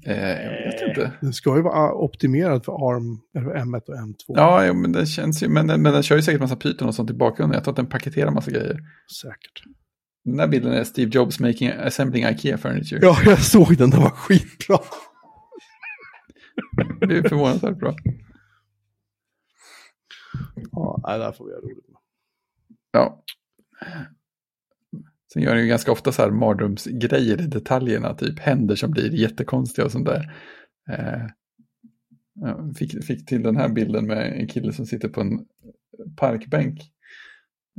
Eh, jag vet inte. Den ska ju vara optimerad för ARM, eller för M1 och M2. Ja, men den känns ju, men den, men den kör ju säkert massa Python och sånt i bakgrunden. Jag tror att den paketerar massa grejer. Säkert. Den här bilden är Steve Jobs making, assembling IKEA furniture. Ja, jag såg den. Den var skitbra. Det är förvånansvärt bra. Ja, det här får vi ha roligt med. Ja. Sen gör den ju ganska ofta så här mardrömsgrejer i detaljerna, typ händer som blir jättekonstiga och sånt där. Eh, jag fick, fick till den här bilden med en kille som sitter på en parkbänk.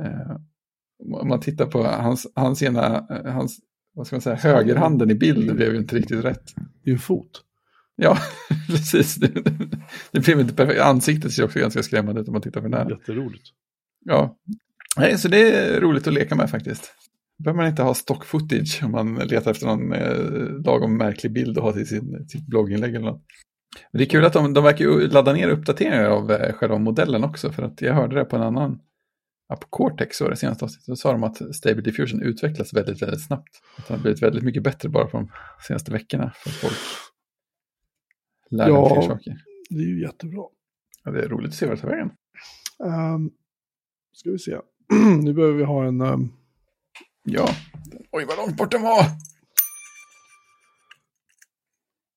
Eh, om man tittar på hans, hans ena, eh, hans, vad ska man säga, högerhanden i bild blev ju inte riktigt rätt. Det är ju en fot. Ja, precis. Det, det blev inte perfekt. Ansiktet ser också ganska skrämmande ut om man tittar för nära. Jätteroligt. Ja, Nej, så det är roligt att leka med faktiskt. Då behöver man inte ha stock footage om man letar efter någon eh, lagom märklig bild att ha till sin, sitt blogginlägg eller något. Men det är kul att de, de verkar ladda ner uppdateringar av eh, själva modellen också, för att jag hörde det på en annan app, Cortex, var det senaste avsnittet, så sa de att Stable Diffusion utvecklas väldigt, väldigt snabbt. Att den har blivit väldigt mycket bättre bara på de senaste veckorna för folk lär Ja. fler saker. Det är ju jättebra. Ja, det är roligt att se vad det tar vägen. Um, ska vi se. nu behöver vi ha en... ehm, Ja, oj vad långt bort den var!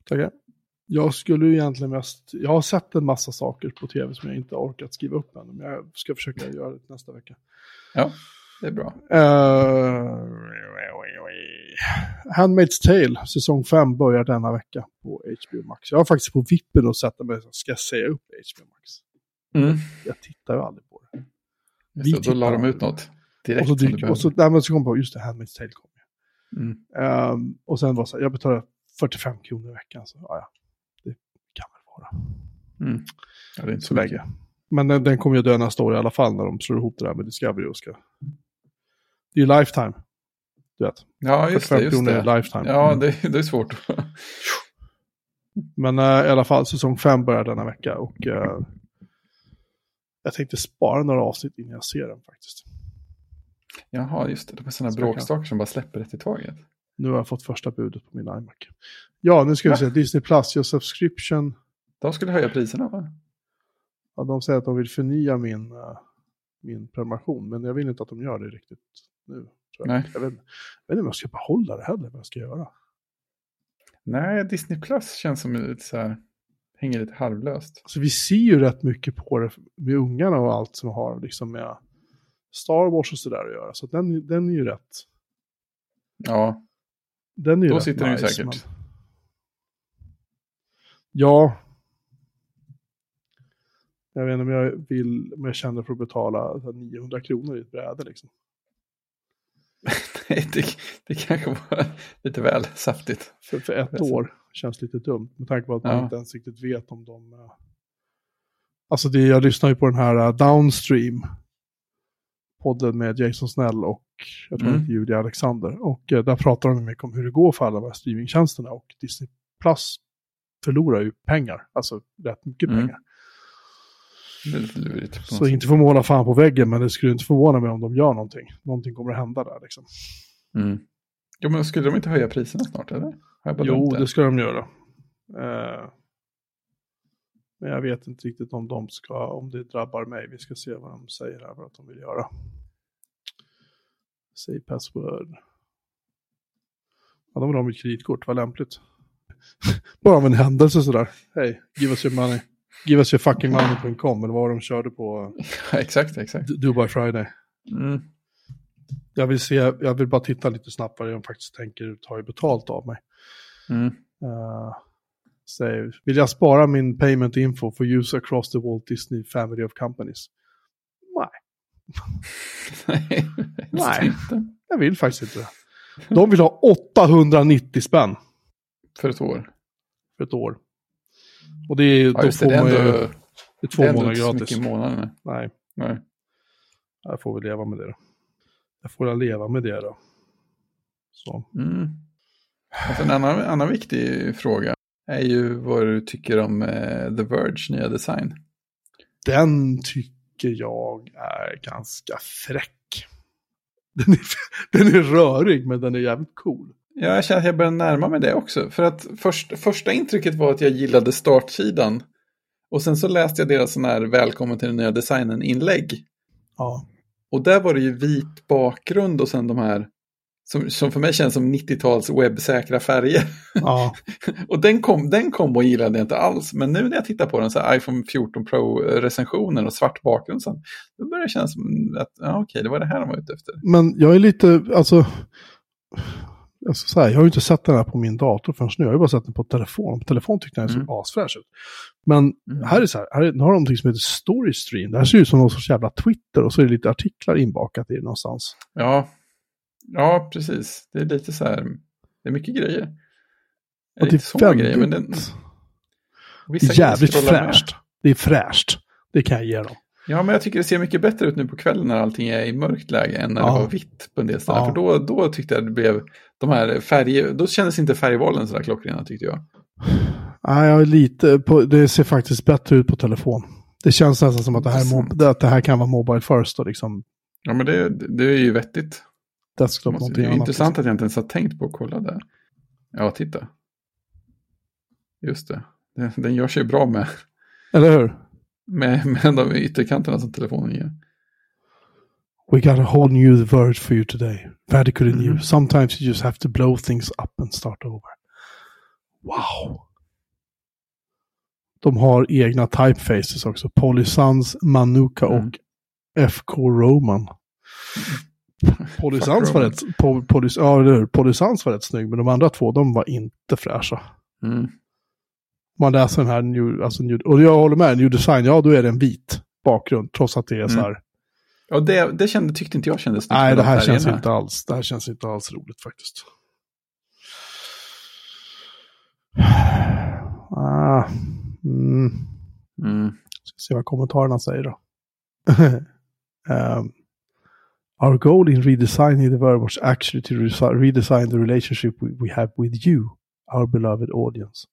tackar. Jag skulle ju egentligen mest, jag har sett en massa saker på tv som jag inte har orkat skriva upp än, men jag ska försöka göra det nästa vecka. Ja, det är bra. Uh, Handmaid's Tale, säsong 5 börjar denna vecka på HBO Max. Jag har faktiskt på vippen att sätta mig, ska jag säga upp HBO Max? Mm. Jag tittar ju aldrig på det. Vi så, då la de ut något direkt. Och så, dyk, och så, nej, men så kom jag på, just det, Handmaid's Tale kom mm. um, Och sen var så här, jag betalar 45 kronor i veckan, så ja, ja det kan väl vara. Mm. Ja, det är inte så länge. Men den, den kommer ju dö nästa år i alla fall när de slår ihop det där med Discovery och ska... Det är ju Lifetime. Du vet. Ja, just det. Just det. Lifetime. Ja, mm. det, det är svårt. Men uh, i alla fall, säsong 5 börjar denna vecka och uh, jag tänkte spara några avsnitt innan jag ser den faktiskt. Jaha, just det. Det är sådana bråkstakar som bara släpper rätt i taget. Nu har jag fått första budet på min iMac. Ja, nu ska vi se. Disney Plus, your subscription. De skulle höja priserna va? Ja, de säger att de vill förnya min, uh, min prenumeration, men jag vill inte att de gör det riktigt nu. Jag. Nej. Jag, vet, jag vet inte om jag ska behålla det heller, vad jag ska göra. Nej, Disney Plus känns som lite så här, hänger lite halvlöst. Alltså, vi ser ju rätt mycket på det med ungarna och allt som har liksom med Star Wars och sådär att göra. Så den, den är ju rätt. Ja. Den är ju Då rätt sitter nice, den ju säkert. Men... Ja. Jag vet inte om jag vill, om jag känner för att betala 900 kronor i ett bräde liksom. Nej, det, det kanske var lite väl saftigt. För, för ett år känns lite dumt med tanke på att man inte ens riktigt vet om de... Uh... Alltså det, jag lyssnar ju på den här uh, Downstream. Podden med Jason Snell och jag tror mm. Julia Alexander. Och uh, där pratar de mycket om hur det går för alla de här streamingtjänsterna. Och Disney Plus förlorar ju pengar. Alltså rätt mycket Mm. pengar. Lite lurigt. Så sätt. inte får måla fan på väggen, men det skulle inte förvåna mig om de gör någonting. Någonting kommer att hända där liksom. Mm. Jo, men skulle de inte höja priserna snart, eller? Jo, det ska de göra. Eh, men jag vet inte riktigt om de ska, om det drabbar mig. Vi ska se vad de säger här, vad de vill göra. Säg password. Ja, de vill ha mitt kreditkort, vad lämpligt. Bara av en händelse sådär. Hej, give us your money. Give us your fucking money.com, eller vad de körde på exakt, exakt. Dubai Friday. Mm. Jag vill se, jag vill bara titta lite snabbt vad de faktiskt tänker ta i betalt av mig. Mm. Uh, säg, vill jag spara min payment info for use across the Walt Disney Family of Companies? Nej, Nej, jag vill faktiskt inte. De vill ha 890 spänn För ett år. för ett år. Och det är, Ja, då får Det man ju, ändå, det är två det är ändå månader gratis. mycket i månaden. Nej, Nej. jag får väl leva med det då. Jag får väl leva med det då. Så. Mm. Alltså en annan, annan viktig fråga är ju vad du tycker om eh, The Verge nya design. Den tycker jag är ganska fräck. Den är, den är rörig, men den är jävligt cool. Ja, jag känner att jag börjar närma mig det också. För att först, första intrycket var att jag gillade startsidan. Och sen så läste jag deras sån här välkommen till den nya designen-inlägg. Ja. Och där var det ju vit bakgrund och sen de här, som, som för mig känns som 90-tals webbsäkra färger. ja. Och den kom, den kom och gillade jag inte alls. Men nu när jag tittar på den, så här iPhone 14 Pro-recensionen och svart bakgrund, sen, då börjar det kännas som att ja, okej, det var det här de var ute efter. Men jag är lite, alltså, alltså så här, jag har ju inte sett den här på min dator förrän nu. Jag har ju bara sett den på telefon. På telefon tyckte jag den Mm. såg asfräsch ut. Men Mm. här är så här, här är, nu har de någonting som heter Storystream. Det här ser ut som någon sorts jävla Twitter och så är det lite artiklar inbakat i det någonstans. Ja, ja precis. Det är lite så här, det är mycket grejer. Det Inte är så väldigt, grejer, men den, det vissa är jävligt scrollar med. fräscht. Det är fräscht. Det kan jag ge dem. Ja, men jag tycker det ser mycket bättre ut nu på kvällen när allting är i mörkt läge än när Ja. det var vitt på en del ställen. Ja. För då, då tyckte jag det blev de här färger, då kändes inte färgvalen sådär klockrena tyckte jag. Nej, jag är lite på, det ser faktiskt bättre ut på telefon. Det känns nästan som att det här, mo- att det här kan vara Mobile First och liksom Ja, men det, det är ju vettigt. desktop Måste, det är annat. intressant liksom. att jag inte ens har tänkt på att kolla där. Ja, titta. Just det. Den, den gör sig bra med, Eller hur? Med, med de ytterkanterna som telefonen ger. We got a whole new verge for you today. Radically Mhm. new. Sometimes you just have to blow things up and start over. Wow. de har egna typefaces också. Polysans, Manuka Mm. och FK Roman. Polysans var rätt, po, polys, ja? Polysans var rätt snygg, men de andra två, de var inte fräscha. Mm. Man läser den här, new, alltså new, och jag håller med, New Design, ja då är det en vit bakgrund, trots att det är så här. Och det, det kände, tyckte inte jag kändes Nej, det de här känns färgerna. inte alls, det här känns inte alls roligt faktiskt. Ah, mm. Mm. Ska se vad kommentarerna säger då. um, our goal in redesigning the verb was actually to redesign the relationship we, we have with you, our beloved audience.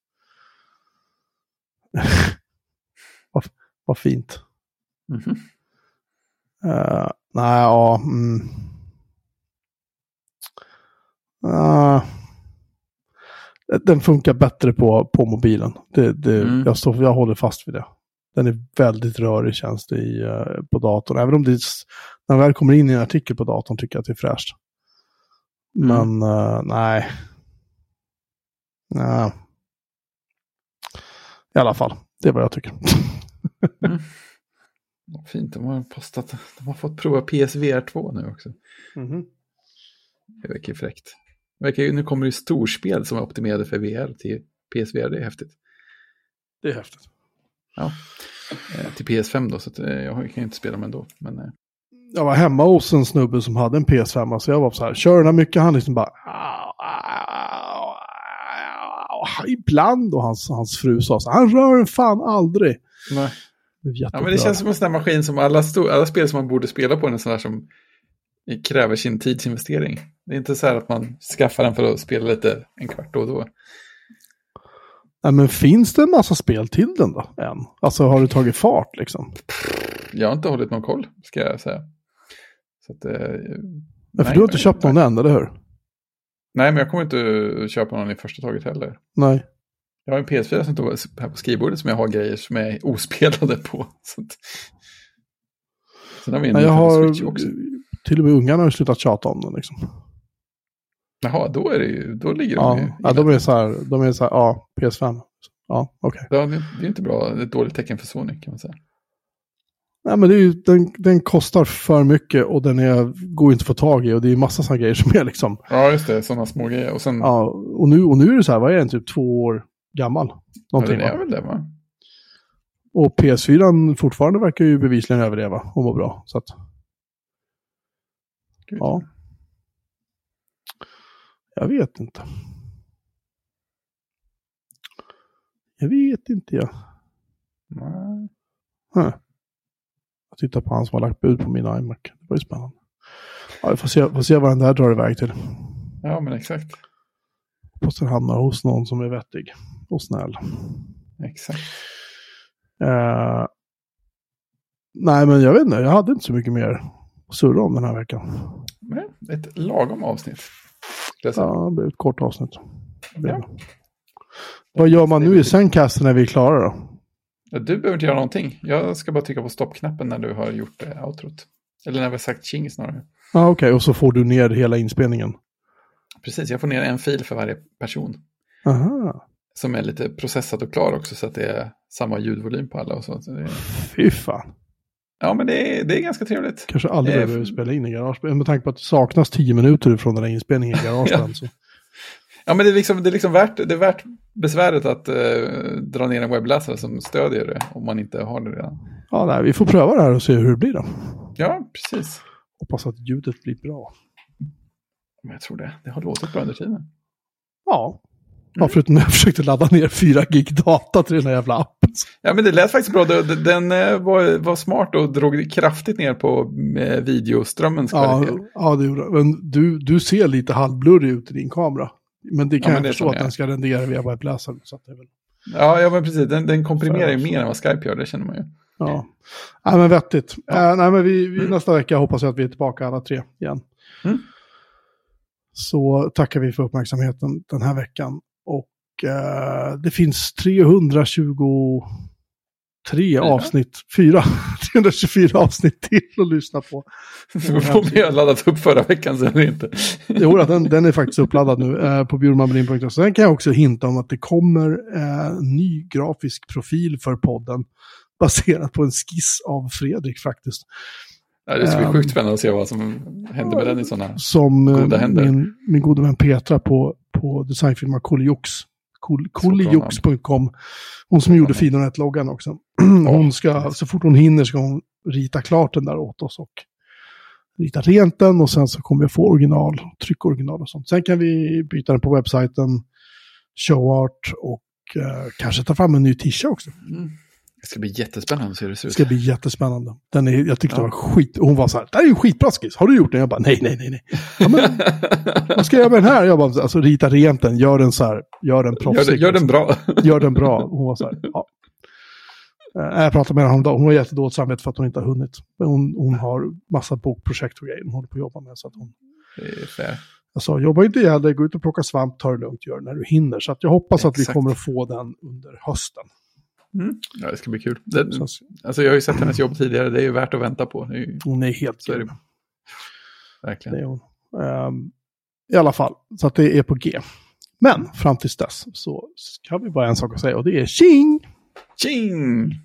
vad, vad fint. Mhm. Uh, nej, ja. Mm. Ah. den funkar bättre på, på mobilen. Det, det, Mm. jag, står, jag håller fast vid det. Den är väldigt rörig känns det i, eh, på datorn. Även om det när den väl kommer in i en artikel på datorn tycker jag att det är fräscht. Men eh, nej. Nej. I alla fall, det är vad jag tycker. Vad Fint, de har postat. De har fått prova PSVR 2 nu också. Det verkar ju fräckt. Det verkar ju, nu kommer det ju storspel som är optimerade för VR till PSVR, det är häftigt. Det är häftigt. Eh, till PS5 då, så att, eh, jag kan ju inte spela dem ändå. Men eh, jag var hemma hos en snubbe som hade en PS5, så jag var så här, kör den här mycket, han liksom bara... Ibland, och hans, hans fru sa så här, han rör den fan aldrig. nej. Blev Ja, men det känns som en sån där maskin som alla, sto- alla spel som man borde spela på, en sån där som kräver sin tidsinvestering. Det är inte så här att man skaffar den för att spela lite en kvart då och då. Nej, men finns det en massa spel till den då, än? Alltså har du tagit fart liksom? Jag har inte hållit någon koll, ska jag säga. Så att, eh, Ja, för du har inte köpt någon än, eller hur? Nej, men jag kommer inte köpa någon i första taget heller. Nej. Jag har en PS4 som står här på skrivbordet som jag har grejer som är ospelade på. Så att... Sen har vi en Nej, jag har... Också. Till och med ungarna har slutat tjata om den liksom. Jaha, då, är det ju, då ligger de Ja, ju... ja de är så här, de är så här, ja, PS5. Ja, okej. Ja, det det är inte bra, det är ett dåligt tecken för Sony kan man säga. Nej, men är ju, den, den kostar för mycket och den är, går inte att få tag i och det är massa sådana grejer som är liksom, Ja, just det, sådana små grejer. Och sen, ja, ja, och nu, och nu är det så här, vad är den, typ två år gammal? Någonting, det är va? väl det va? Och PS4 fortfarande verkar ju bevisligen överleva och må bra. Så att, Gud. ja. Jag vet inte. Jag vet inte jag. Nej. Huh. Jag tittar på han som har lagt bud på min iMac. Det var ju spännande. Ja, vi får se, får se vad den där drar iväg till. Ja, men exakt. Hoppas den hamnar hos någon som är vettig och snäll. Exakt. Eh, nej, men jag vet inte. Jag hade inte så mycket mer att surra om den här veckan. Men ett lagom avsnitt. Ja, det blev ett kort avsnitt. Ja. Vad gör man nu i Zencaster när vi är klara då? Ja, Du behöver inte göra någonting. Jag ska bara trycka på stoppknappen när du har gjort eh, outrot. Eller när vi har sagt ching snarare. Ja, okej. Och så får du ner hela inspelningen. Precis, jag får ner en fil för varje person. Aha. Som är lite processad och klar också så att det är samma ljudvolym på alla och så. så det. Fy fan. Ja, men det är, det är ganska trevligt. Kanske aldrig Eh, behöver spela in i Garageband. Med tanke på att det saknas tio minuter från den här inspelningen i Garageband. så. Ja, men det är liksom, det är liksom värt, det är värt besväret att eh, dra ner en webbläsare som stödjer det om man inte har det redan. Ja, nej, vi får pröva det här och se hur det blir då. Ja, precis. Hoppas att ljudet blir bra. Men jag tror det. Det har låtit bra under tiden. Ja. Ja, förutom när jag försökte ladda ner 4 gig data till den här jävla appen. Ja, men det lät faktiskt bra. Den- Den eh, var, var smart och drog kraftigt ner på eh, videoströmmens kvalitet. Ja, ja det gjorde. Men du, du ser lite halvblurrig ut i din kamera. Men det kan Ja, men jag det förstå så att den ska rendera via webbläsaren. Så att det är väl, Ja, ja men precis. Den, den komprimerar ju mer än vad Skype gör, det känner man ju. ja. Nej, men vettigt. Eh, nej, men vi, vi, Mm. Nästa vecka hoppas jag att vi är tillbaka alla tre igen. Mm. Så tackar vi för uppmärksamheten den här veckan. Och eh, det finns 320 tre avsnitt, fyra, 324 avsnitt till att lyssna på. Om vi har laddat upp förra veckan så eller inte. Jo, den, den är faktiskt uppladdad nu eh, på bjurmanbrin.se. Sen kan jag också hinta om att det kommer eh, ny grafisk profil för podden baserat på en skiss av Fredrik faktiskt. Ja, det ska bli Ehm, sjukt spännande att se vad som händer med den i sådana. Som eh, Goda händer. min, min gode vän Petra på, på designfirma Kolijux. Kol- Kolijux.com. Hon som gjorde Fidonet-loggan också. Hon ska, så fort hon hinner ska hon rita klart den där åt oss och rita rent den och sen så kommer vi få original, tryckoriginal och sånt. Sen kan vi byta den på webbsajten, showart och eh, kanske ta fram en ny t-shirt också. Mm. Det ska bli jättespännande att se hur det ser Det ut. ska bli jättespännande. Den är, jag tyckte Ja. det var skit. Hon var så här, det här är ju skitbra skiss. Har du gjort den? Jag bara, nej, nej, nej, nej. Ja, men, vad ska jag göra med den här? Jag bara, alltså rita rent den, gör den så här, gör den Gör, proffsig. det, gör den bra. Gör den bra. Hon var så här, ja. Eh, Jag pratade med henne häromdagen, hon har jättedåligt samvete för att hon inte har hunnit. Hon, hon har massa bokprojekt och grejer hon håller på att jobba med. Så att hon, Det är fair. jag sa, jobba inte ihjäl dig, gå ut och plocka svamp, ta det lugnt, gör det när du hinner. Så att jag hoppas att vi Exakt. kommer att få den under hösten. Mm. Ja, det ska bli kul. Det, Så, alltså jag har ju sett hennes jobb tidigare, det är ju värt att vänta på. Är ju, hon är helt så är det. grym. Verkligen. Det är hon. Ehm, I alla fall, så att det är på G. Men fram tills dess så har vi bara en sak att säga och det är tjing! Tjing!